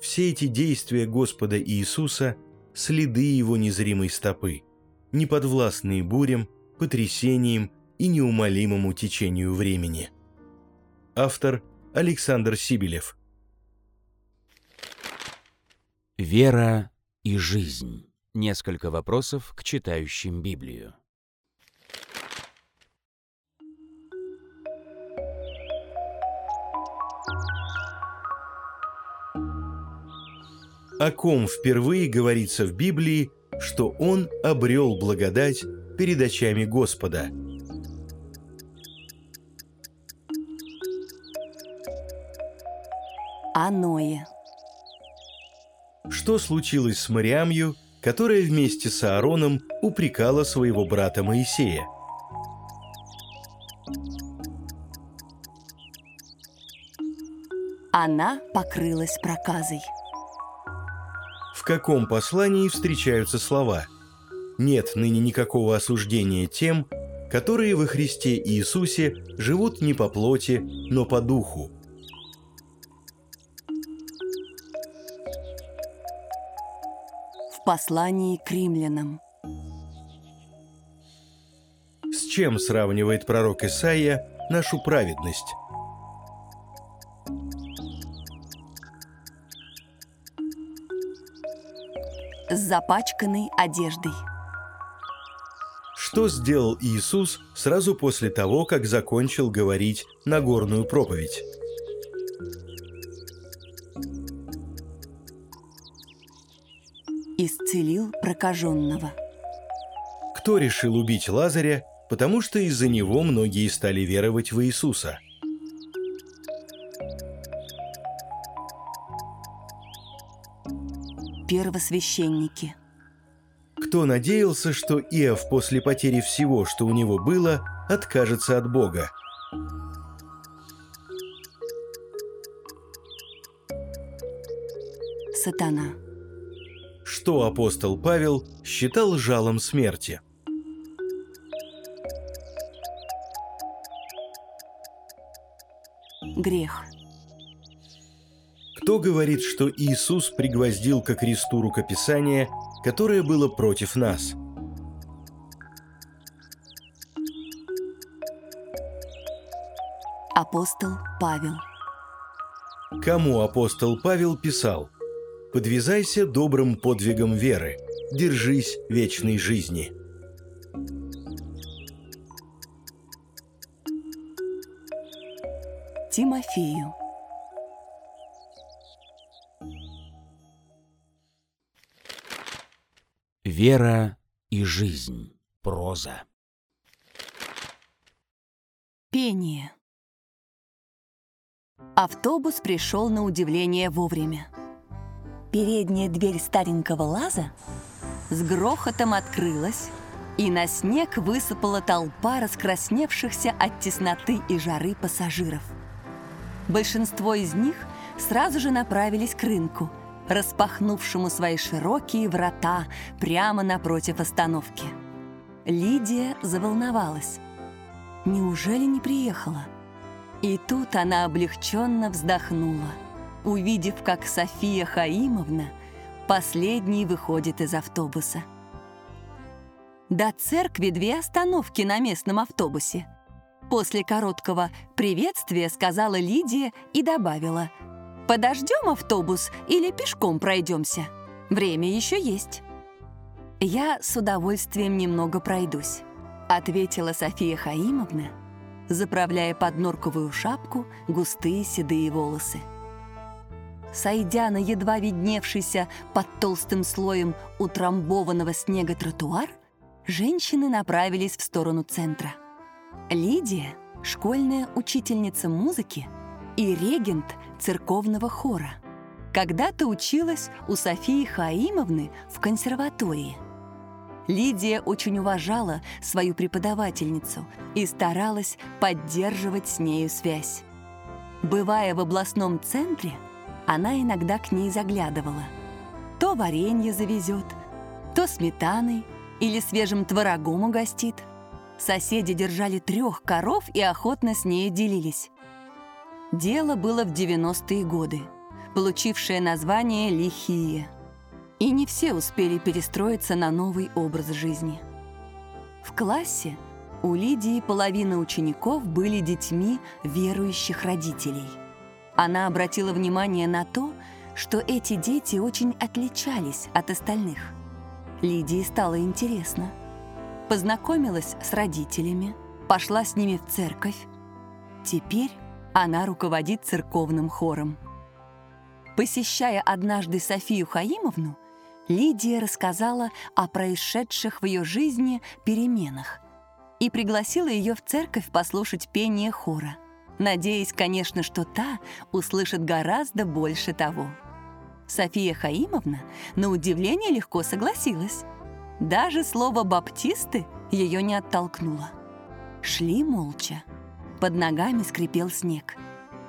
Все эти действия Господа Иисуса – следы Его незримой стопы, неподвластные бурям, потрясениям и неумолимому течению времени. Автор Александр Сибелев Вера и жизнь. Несколько вопросов к читающим Библию. О ком впервые говорится в Библии, что он обрел благодать перед очами Господа. Аное. Что случилось с Мариамью, которая вместе с Аароном упрекала своего брата Моисея? Она покрылась проказой. В каком послании встречаются слова «Нет ныне никакого осуждения тем, которые во Христе Иисусе живут не по плоти, но по духу». В послании к римлянам. С чем сравнивает пророк Исаия нашу праведность? С запачканной одеждой. Что сделал Иисус сразу после того, как закончил говорить Нагорную проповедь? Исцелил прокаженного. Кто решил убить Лазаря, потому что из-за него многие стали веровать в Иисуса? Первосвященники. Кто надеялся, что Иов после потери всего, что у него было, откажется от Бога? Сатана. Что апостол Павел считал жалом смерти? Грех. Кто говорит, что Иисус пригвоздил ко кресту рукописание, которое было против нас? Апостол Павел. Кому апостол Павел писал «Подвязайся добрым подвигом веры, держись вечной жизни». Тимофею. Вера и жизнь. Проза. Пение. Автобус пришел на удивление вовремя. Передняя дверь старенького лаза с грохотом открылась, и на снег высыпала толпа раскрасневшихся от тесноты и жары пассажиров. Большинство из них сразу же направились к рынку, распахнувшему свои широкие врата прямо напротив остановки. Лидия заволновалась. Неужели не приехала? И тут она облегченно вздохнула, увидев, как София Хаимовна последней выходит из автобуса. До церкви две остановки на местном автобусе. После короткого приветствия сказала Лидия и добавила «Подождем автобус или пешком пройдемся? Время еще есть». «Я с удовольствием немного пройдусь», — ответила София Хаимовна, заправляя под норковую шапку густые седые волосы. Сойдя на едва видневшийся под толстым слоем утрамбованного снега тротуар, женщины направились в сторону центра. Лидия — школьная учительница музыки и регент церковного хора. Когда-то училась у Софии Хаимовны в консерватории. Лидия очень уважала свою преподавательницу и старалась поддерживать с нею связь. Бывая в областном центре, она иногда к ней заглядывала. То варенье завезет, то сметаной или свежим творогом угостит. Соседи держали трех коров и охотно с ней делились. Дело было в 90-е годы, получившее название «Лихие». И не все успели перестроиться на новый образ жизни. В классе у Лидии половина учеников были детьми верующих родителей. Она обратила внимание на то, что эти дети очень отличались от остальных. Лидии стало интересно. Познакомилась с родителями, пошла с ними в церковь. Теперь она руководит церковным хором. Посещая однажды Софию Хаимовну, Лидия рассказала о происшедших в ее жизни переменах и пригласила ее в церковь послушать пение хора, надеясь, конечно, что та услышит гораздо больше того. София Хаимовна на удивление легко согласилась. Даже слово «баптисты» ее не оттолкнуло. Шли молча. Под ногами скрипел снег.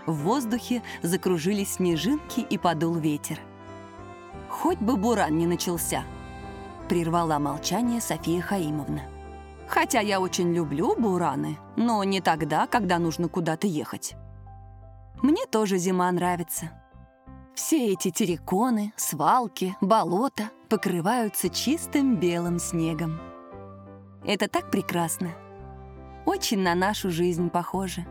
В воздухе закружились снежинки и подул ветер. Хоть бы буран не начался, прервала молчание София Хаимовна. Хотя я очень люблю бураны, но не тогда, когда нужно куда-то ехать. Мне тоже зима нравится. Все эти терриконы, свалки, болота покрываются чистым белым снегом. Это так прекрасно. Очень на нашу жизнь похоже.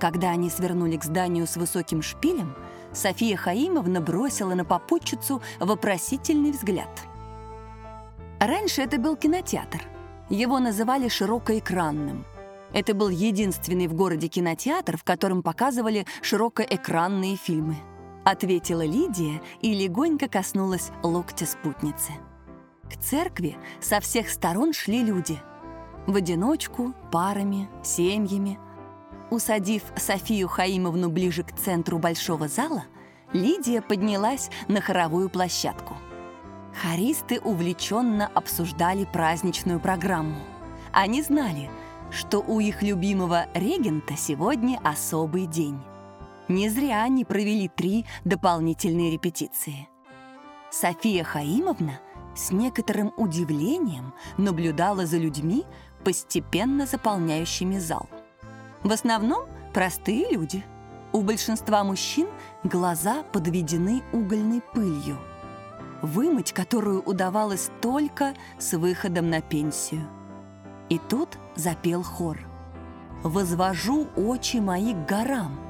Когда они свернули к зданию с высоким шпилем, София Хаимовна бросила на попутчицу вопросительный взгляд. Раньше это был кинотеатр. Его называли широкоэкранным. Это был единственный в городе кинотеатр, в котором показывали широкоэкранные фильмы. Ответила Лидия и легонько коснулась локтя спутницы. К церкви со всех сторон шли люди. В одиночку, парами, семьями – Усадив Софию Хаимовну ближе к центру большого зала, Лидия поднялась на хоровую площадку. Хористы увлеченно обсуждали праздничную программу. Они знали, что у их любимого регента сегодня особый день. Не зря они провели три дополнительные репетиции. София Хаимовна с некоторым удивлением наблюдала за людьми, постепенно заполняющими зал – в основном простые люди. У большинства мужчин глаза подведены угольной пылью, вымыть которую удавалось только с выходом на пенсию. И тут запел хор. «Возвожу очи мои к горам».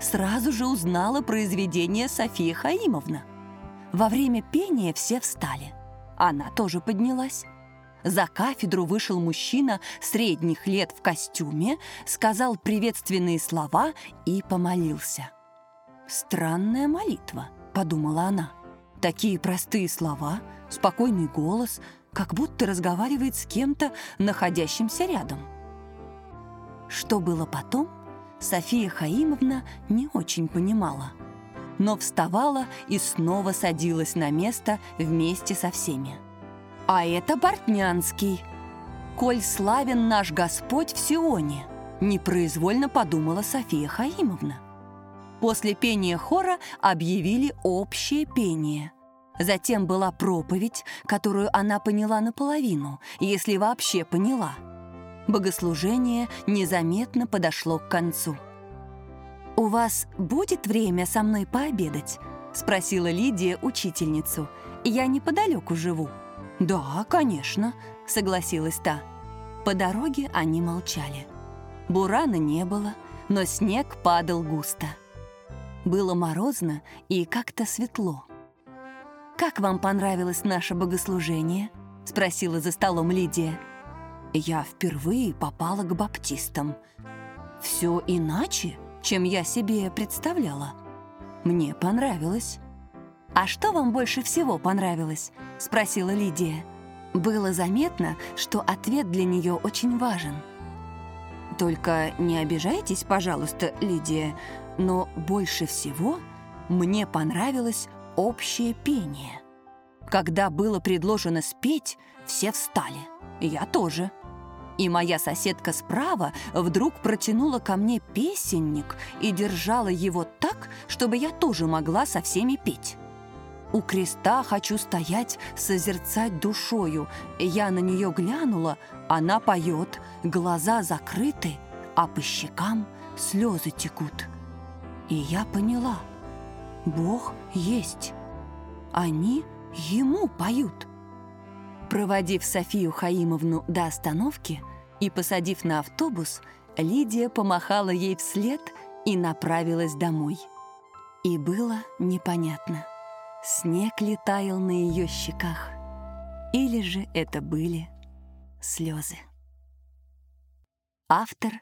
Сразу же узнала произведение София Хаимовна. Во время пения все встали. Она тоже поднялась. За кафедру вышел мужчина средних лет в костюме, сказал приветственные слова и помолился. «Странная молитва», — подумала она. «Такие простые слова, спокойный голос, как будто разговаривает с кем-то, находящимся рядом». Что было потом, София Хаимовна не очень понимала, но вставала и снова садилась на место вместе со всеми. А это Бортнянский. Коль славен наш Господь в Сионе, непроизвольно подумала София Хаимовна. После пения хора объявили общее пение. Затем была проповедь, которую она поняла наполовину, если вообще поняла. Богослужение незаметно подошло к концу. «У вас будет время со мной пообедать?» — спросила Лидия учительницу. «Я неподалеку живу». «Да, конечно», — согласилась та. По дороге они молчали. Бурана не было, но снег падал густо. Было морозно и как-то светло. «Как вам понравилось наше богослужение?» — спросила за столом Лидия. «Я впервые попала к баптистам. Все иначе, чем я себе представляла. Мне понравилось». «А что вам больше всего понравилось?» — спросила Лидия. Было заметно, что ответ для нее очень важен. «Только не обижайтесь, пожалуйста, Лидия, но больше всего мне понравилось общее пение. Когда было предложено спеть, все встали. Я тоже. И моя соседка справа вдруг протянула ко мне песенник и держала его так, чтобы я тоже могла со всеми петь. У креста хочу стоять, созерцать душою. Я на нее глянула, она поет, глаза закрыты, а по щекам слезы текут. И я поняла, Бог есть. Они ему поют. Проводив Софию Хаимовну до остановки и посадив на автобус, Лидия помахала ей вслед и направилась домой. И было непонятно, снег ли таял на ее щеках, или же это были слезы. Автор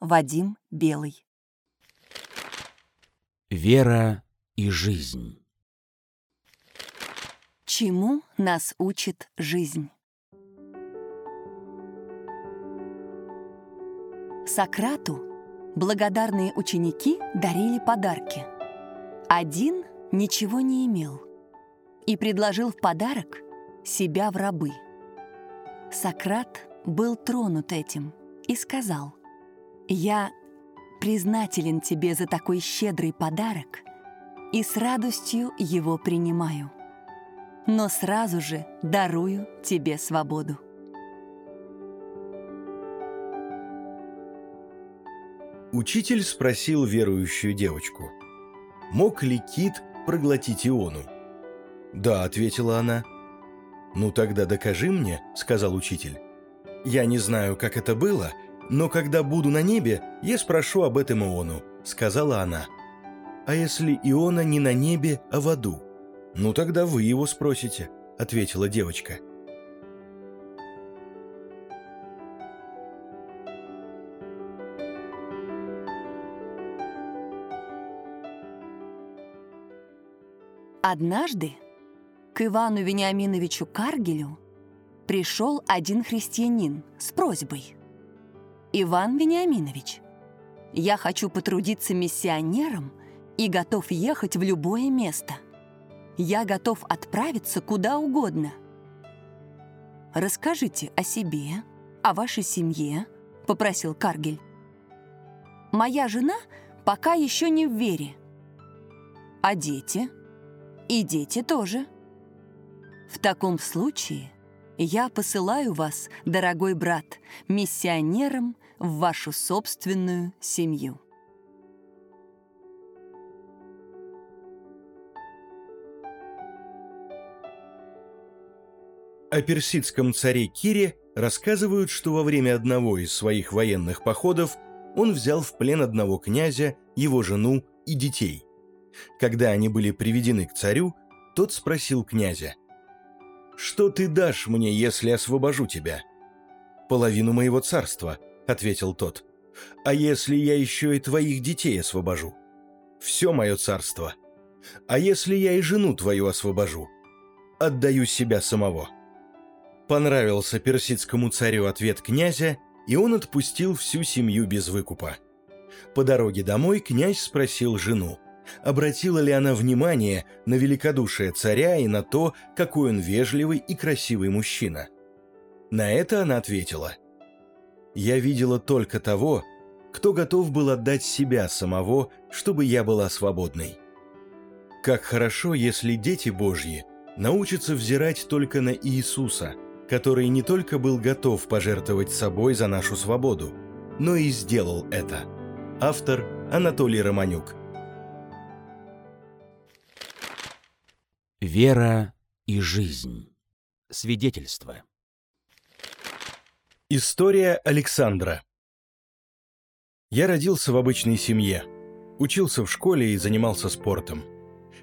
Вадим Белый Вера и жизнь. Чему нас учит жизнь? Сократу благодарные ученики дарили подарки. Один ничего не имел и предложил в подарок себя в рабы. Сократ был тронут этим и сказал, «Я признателен тебе за такой щедрый подарок и с радостью его принимаю, но сразу же дарую тебе свободу». Учитель спросил верующую девочку, мог ли кит проглотить Иону? «Да», — ответила она. «Ну тогда докажи мне», — сказал учитель. «Я не знаю, как это было, но когда буду на небе, я спрошу об этом Иону», — сказала она. «А если Иона не на небе, а в аду?» «Ну тогда вы его спросите», — ответила девочка. Однажды к Ивану Вениаминовичу Каргелю пришел один христианин с просьбой. «Иван Вениаминович, я хочу потрудиться миссионером и готов ехать в любое место. Я готов отправиться куда угодно. Расскажите о себе, о вашей семье», — попросил Каргель. «Моя жена пока еще не в вере. А дети?» И дети тоже. В таком случае я посылаю вас, дорогой брат, миссионером в вашу собственную семью. О персидском царе Кире рассказывают, что во время одного из своих военных походов он взял в плен одного князя, его жену и детей. Когда они были приведены к царю, тот спросил князя, «Что ты дашь мне, если освобожу тебя?» «Половину моего царства», — ответил тот. «А если я еще и твоих детей освобожу?» «Все мое царство. А если я и жену твою освобожу?» «Отдаю себя самого». Понравился персидскому царю ответ князя, и он отпустил всю семью без выкупа. По дороге домой князь спросил жену, обратила ли она внимание на великодушие царя и на то, какой он вежливый и красивый мужчина. На это она ответила. «Я видела только того, кто готов был отдать себя самого, чтобы я была свободной. Как хорошо, если дети Божьи научатся взирать только на Иисуса, который не только был готов пожертвовать собой за нашу свободу, но и сделал это. Автор Анатолий Романюк. Вера и жизнь. Свидетельство. История Александра. Я родился в обычной семье, учился в школе и занимался спортом.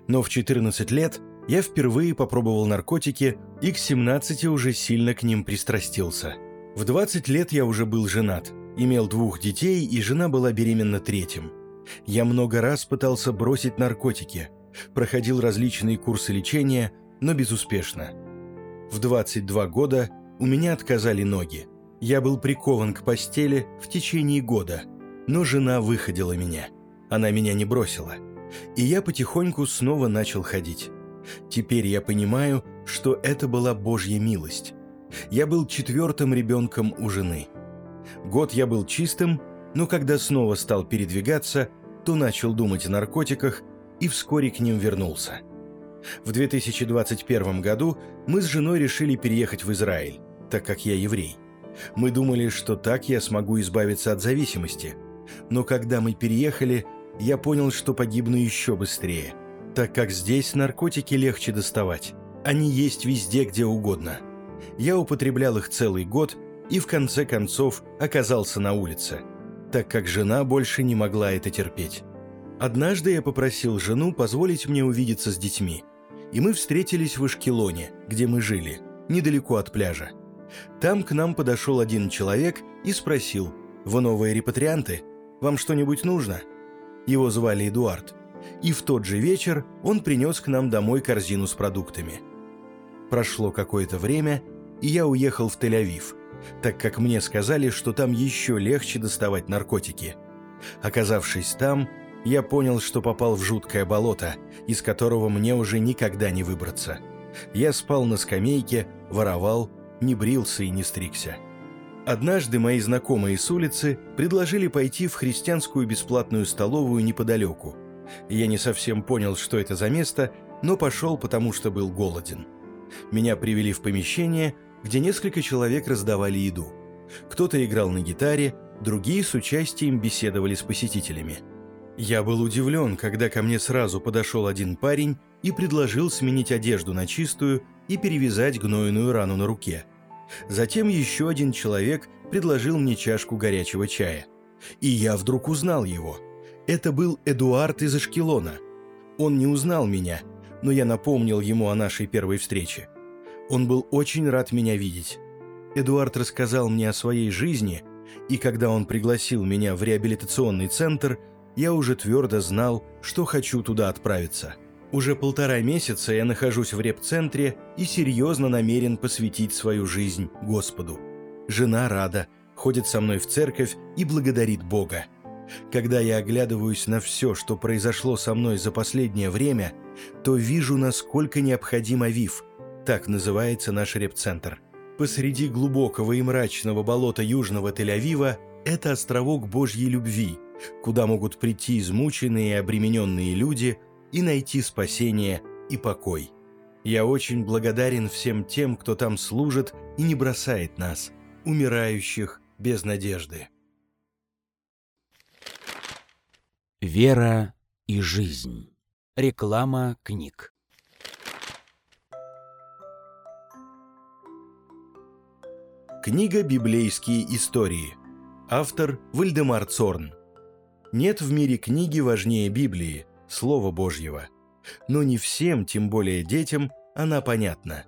Но в 14 лет я впервые попробовал наркотики и к 17 уже сильно к ним пристрастился. В 20 лет я уже был женат, имел двух детей, и жена была беременна третьим. Я много раз пытался бросить наркотики – проходил различные курсы лечения, но безуспешно. В 22 года у меня отказали ноги. Я был прикован к постели в течение года, но жена выходила меня. Она меня не бросила. И я потихоньку снова начал ходить. Теперь я понимаю, что это была Божья милость. Я был четвертым ребенком у жены. Год я был чистым, но когда снова стал передвигаться, то начал думать о наркотиках и вскоре к ним вернулся. В 2021 году мы с женой решили переехать в Израиль, так как я еврей. Мы думали, что так я смогу избавиться от зависимости. Но когда мы переехали, я понял, что погибну еще быстрее, так как здесь наркотики легче доставать. Они есть везде, где угодно. Я употреблял их целый год и в конце концов оказался на улице, так как жена больше не могла это терпеть. Однажды я попросил жену позволить мне увидеться с детьми, и мы встретились в Ишкелоне, где мы жили, недалеко от пляжа. Там к нам подошел один человек и спросил, «Вы новые репатрианты? Вам что-нибудь нужно?» Его звали Эдуард. И в тот же вечер он принес к нам домой корзину с продуктами. Прошло какое-то время, и я уехал в Тель-Авив, так как мне сказали, что там еще легче доставать наркотики. Оказавшись там, я понял, что попал в жуткое болото, из которого мне уже никогда не выбраться. Я спал на скамейке, воровал, не брился и не стригся. Однажды мои знакомые с улицы предложили пойти в христианскую бесплатную столовую неподалеку. Я не совсем понял, что это за место, но пошел, потому что был голоден. Меня привели в помещение, где несколько человек раздавали еду. Кто-то играл на гитаре, другие с участием беседовали с посетителями. Я был удивлен, когда ко мне сразу подошел один парень и предложил сменить одежду на чистую и перевязать гнойную рану на руке. Затем еще один человек предложил мне чашку горячего чая. И я вдруг узнал его. Это был Эдуард из Ашкелона. Он не узнал меня, но я напомнил ему о нашей первой встрече. Он был очень рад меня видеть. Эдуард рассказал мне о своей жизни, и когда он пригласил меня в реабилитационный центр, я уже твердо знал, что хочу туда отправиться – уже полтора месяца я нахожусь в реп-центре и серьезно намерен посвятить свою жизнь Господу. Жена рада, ходит со мной в церковь и благодарит Бога. Когда я оглядываюсь на все, что произошло со мной за последнее время, то вижу, насколько необходим Авив. Так называется наш реп-центр. Посреди глубокого и мрачного болота южного Тель-Авива это островок Божьей любви, куда могут прийти измученные и обремененные люди – и найти спасение и покой. Я очень благодарен всем тем, кто там служит и не бросает нас, умирающих без надежды. Вера и жизнь. Реклама книг. Книга «Библейские истории». Автор Вальдемар Цорн. Нет в мире книги важнее Библии – Слова Божьего. Но не всем, тем более детям, она понятна.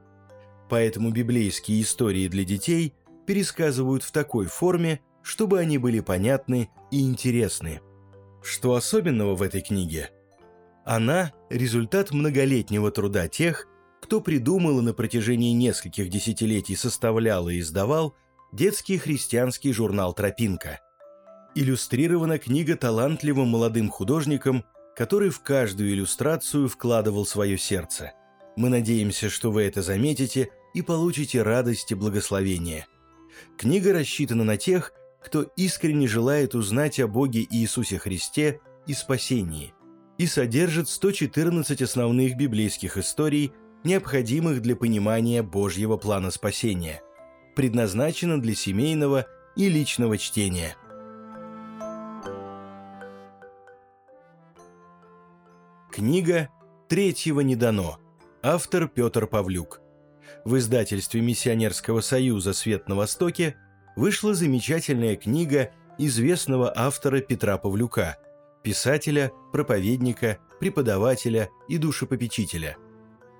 Поэтому библейские истории для детей пересказывают в такой форме, чтобы они были понятны и интересны. Что особенного в этой книге? Она – результат многолетнего труда тех, кто придумал и на протяжении нескольких десятилетий составлял и издавал детский христианский журнал «Тропинка». Иллюстрирована книга талантливым молодым художником который в каждую иллюстрацию вкладывал свое сердце. Мы надеемся, что вы это заметите и получите радость и благословение. Книга рассчитана на тех, кто искренне желает узнать о Боге Иисусе Христе и спасении, и содержит 114 основных библейских историй, необходимых для понимания Божьего плана спасения, предназначена для семейного и личного чтения – Книга «Третьего не дано». Автор Петр Павлюк. В издательстве Миссионерского союза «Свет на Востоке» вышла замечательная книга известного автора Петра Павлюка, писателя, проповедника, преподавателя и душепопечителя.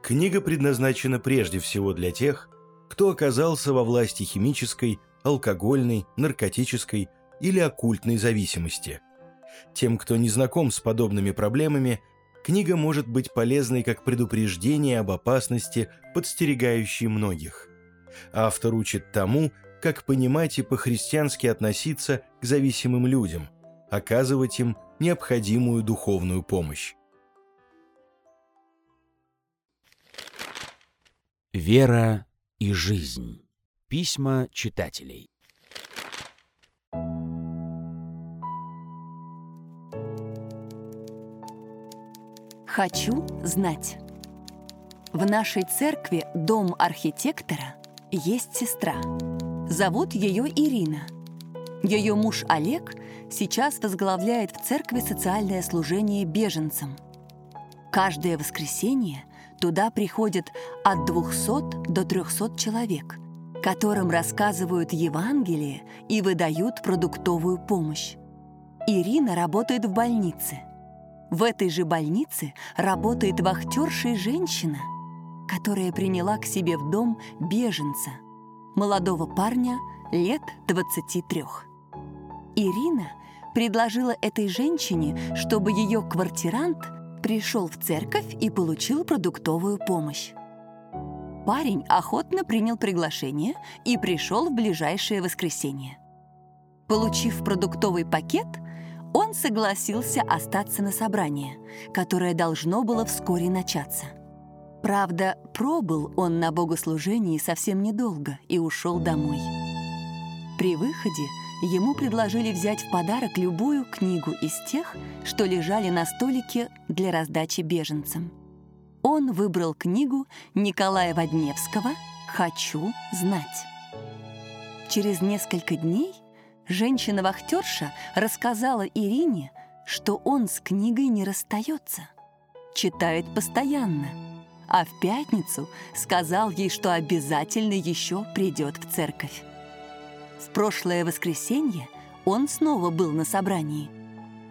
Книга предназначена прежде всего для тех, кто оказался во власти химической, алкогольной, наркотической или оккультной зависимости. Тем, кто не знаком с подобными проблемами, книга может быть полезной как предупреждение об опасности, подстерегающей многих. Автор учит тому, как понимать и по-христиански относиться к зависимым людям, оказывать им необходимую духовную помощь. Вера и жизнь. Письма читателей. Хочу знать. В нашей церкви дом архитектора есть сестра. Зовут ее Ирина. Ее муж Олег сейчас возглавляет в церкви социальное служение беженцам. Каждое воскресенье туда приходят от 200 до 300 человек, которым рассказывают Евангелие и выдают продуктовую помощь. Ирина работает в больнице. В этой же больнице работает вахтерша женщина, которая приняла к себе в дом беженца, молодого парня лет 23. Ирина предложила этой женщине, чтобы ее квартирант пришел в церковь и получил продуктовую помощь. Парень охотно принял приглашение и пришел в ближайшее воскресенье. Получив продуктовый пакет, он согласился остаться на собрание, которое должно было вскоре начаться. Правда, пробыл он на богослужении совсем недолго и ушел домой. При выходе ему предложили взять в подарок любую книгу из тех, что лежали на столике для раздачи беженцам. Он выбрал книгу Николая Водневского «Хочу знать». Через несколько дней женщина-вахтерша рассказала Ирине, что он с книгой не расстается, читает постоянно, а в пятницу сказал ей, что обязательно еще придет в церковь. В прошлое воскресенье он снова был на собрании.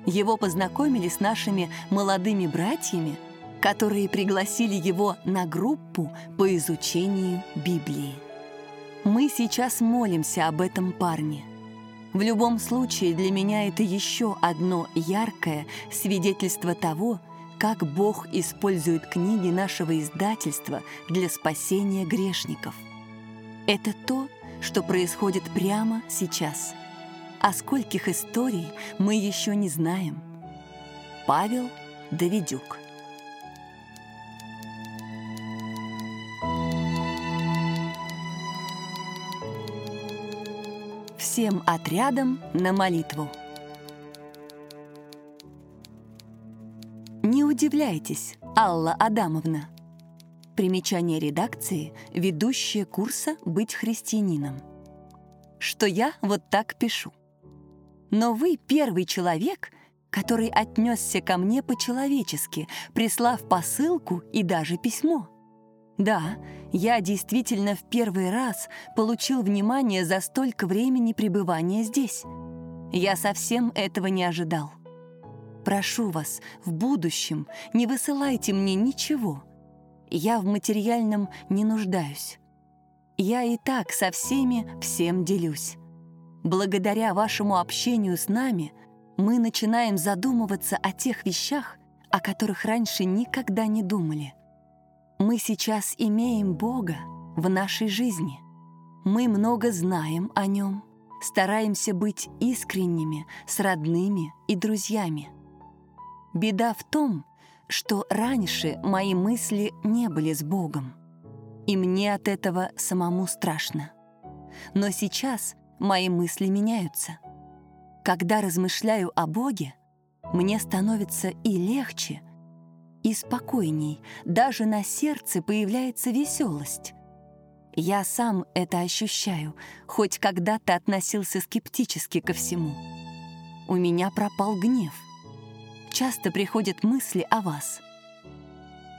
Его познакомили с нашими молодыми братьями, которые пригласили его на группу по изучению Библии. Мы сейчас молимся об этом парне. В любом случае для меня это еще одно яркое свидетельство того, как Бог использует книги нашего издательства для спасения грешников. Это то, что происходит прямо сейчас. О скольких историй мы еще не знаем. Павел Давидюк Всем отрядом на молитву. Не удивляйтесь, Алла Адамовна. Примечание редакции, ведущая курса «Быть христианином». Что я вот так пишу. Но вы первый человек, который отнесся ко мне по-человечески, прислав посылку и даже письмо. Да, я действительно в первый раз получил внимание за столько времени пребывания здесь. Я совсем этого не ожидал. Прошу вас, в будущем не высылайте мне ничего — я в материальном не нуждаюсь. Я и так со всеми всем делюсь. Благодаря вашему общению с нами мы начинаем задумываться о тех вещах, о которых раньше никогда не думали. Мы сейчас имеем Бога в нашей жизни. Мы много знаем о Нем, стараемся быть искренними с родными и друзьями. Беда в том, что раньше мои мысли не были с Богом, и мне от этого самому страшно. Но сейчас мои мысли меняются. Когда размышляю о Боге, мне становится и легче, и спокойней, даже на сердце появляется веселость. Я сам это ощущаю, хоть когда-то относился скептически ко всему. У меня пропал гнев часто приходят мысли о вас.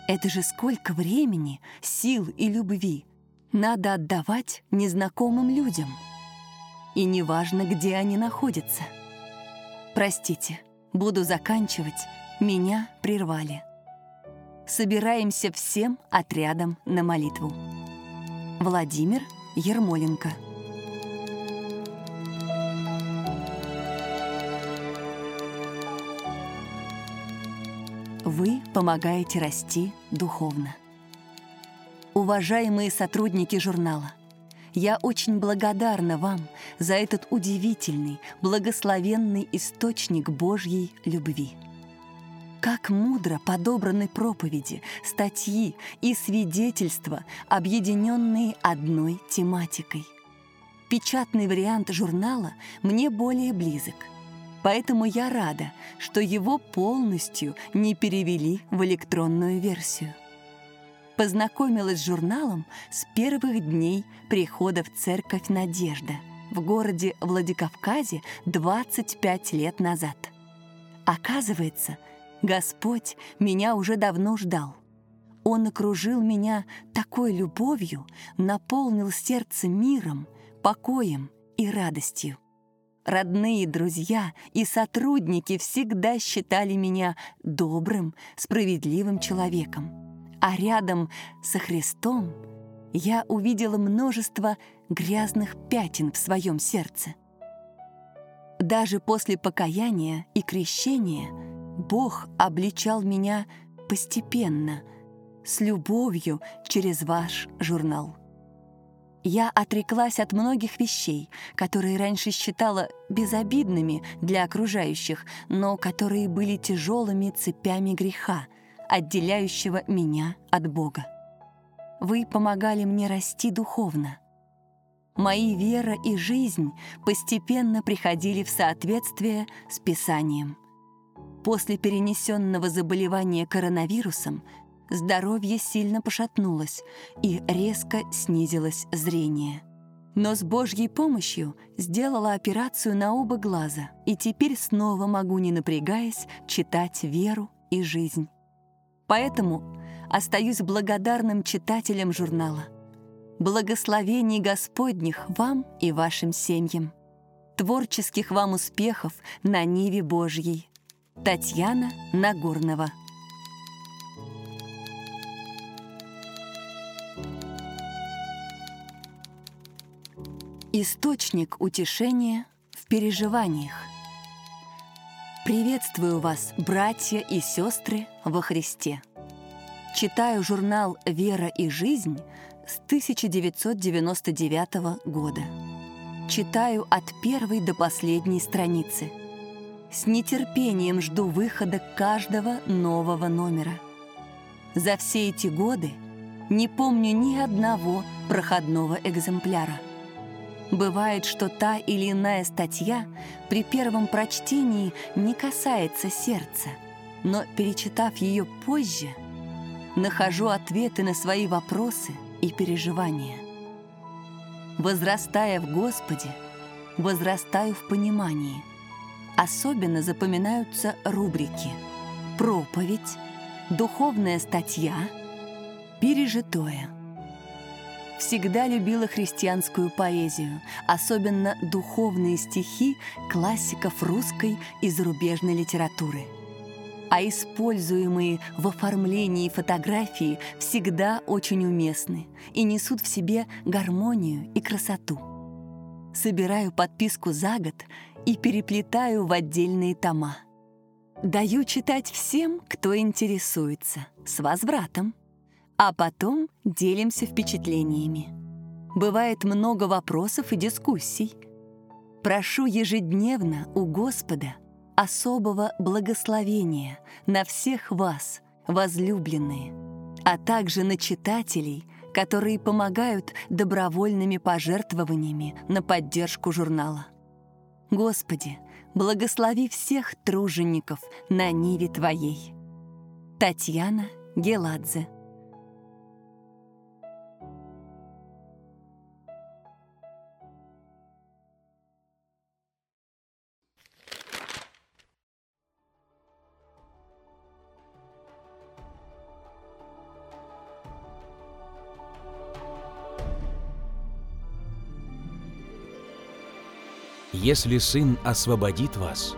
Это же сколько времени, сил и любви надо отдавать незнакомым людям. И неважно, где они находятся. Простите, буду заканчивать, меня прервали. Собираемся всем отрядом на молитву. Владимир Ермоленко Вы помогаете расти духовно. Уважаемые сотрудники журнала, я очень благодарна вам за этот удивительный, благословенный источник Божьей любви. Как мудро подобраны проповеди, статьи и свидетельства, объединенные одной тематикой. Печатный вариант журнала мне более близок. Поэтому я рада, что его полностью не перевели в электронную версию. Познакомилась с журналом с первых дней прихода в церковь «Надежда» в городе Владикавказе 25 лет назад. Оказывается, Господь меня уже давно ждал. Он окружил меня такой любовью, наполнил сердце миром, покоем и радостью. Родные друзья и сотрудники всегда считали меня добрым, справедливым человеком. А рядом со Христом я увидела множество грязных пятен в своем сердце. Даже после покаяния и крещения Бог обличал меня постепенно, с любовью через ваш журнал. Я отреклась от многих вещей, которые раньше считала безобидными для окружающих, но которые были тяжелыми цепями греха, отделяющего меня от Бога. Вы помогали мне расти духовно. Мои вера и жизнь постепенно приходили в соответствие с Писанием. После перенесенного заболевания коронавирусом здоровье сильно пошатнулось и резко снизилось зрение. Но с Божьей помощью сделала операцию на оба глаза и теперь снова могу, не напрягаясь, читать веру и жизнь. Поэтому остаюсь благодарным читателем журнала. Благословений Господних вам и вашим семьям. Творческих вам успехов на Ниве Божьей. Татьяна Нагорнова Источник утешения в переживаниях. Приветствую вас, братья и сестры во Христе. Читаю журнал «Вера и жизнь» с 1999 года. Читаю от первой до последней страницы. С нетерпением жду выхода каждого нового номера. За все эти годы не помню ни одного проходного экземпляра. Бывает, что та или иная статья при первом прочтении не касается сердца, но, перечитав ее позже, нахожу ответы на свои вопросы и переживания. Возрастая в Господе, возрастаю в понимании. Особенно запоминаются рубрики «Проповедь», «Духовная статья», «Пережитое». Всегда любила христианскую поэзию, особенно духовные стихи классиков русской и зарубежной литературы. А используемые в оформлении фотографии всегда очень уместны и несут в себе гармонию и красоту. Собираю подписку за год и переплетаю в отдельные тома. Даю читать всем, кто интересуется, с возвратом а потом делимся впечатлениями. Бывает много вопросов и дискуссий. Прошу ежедневно у Господа особого благословения на всех вас, возлюбленные, а также на читателей, которые помогают добровольными пожертвованиями на поддержку журнала. Господи, благослови всех тружеников на ниве Твоей. Татьяна Геладзе Если Сын освободит вас,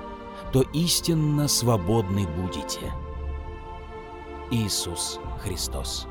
то истинно свободны будете. Иисус Христос.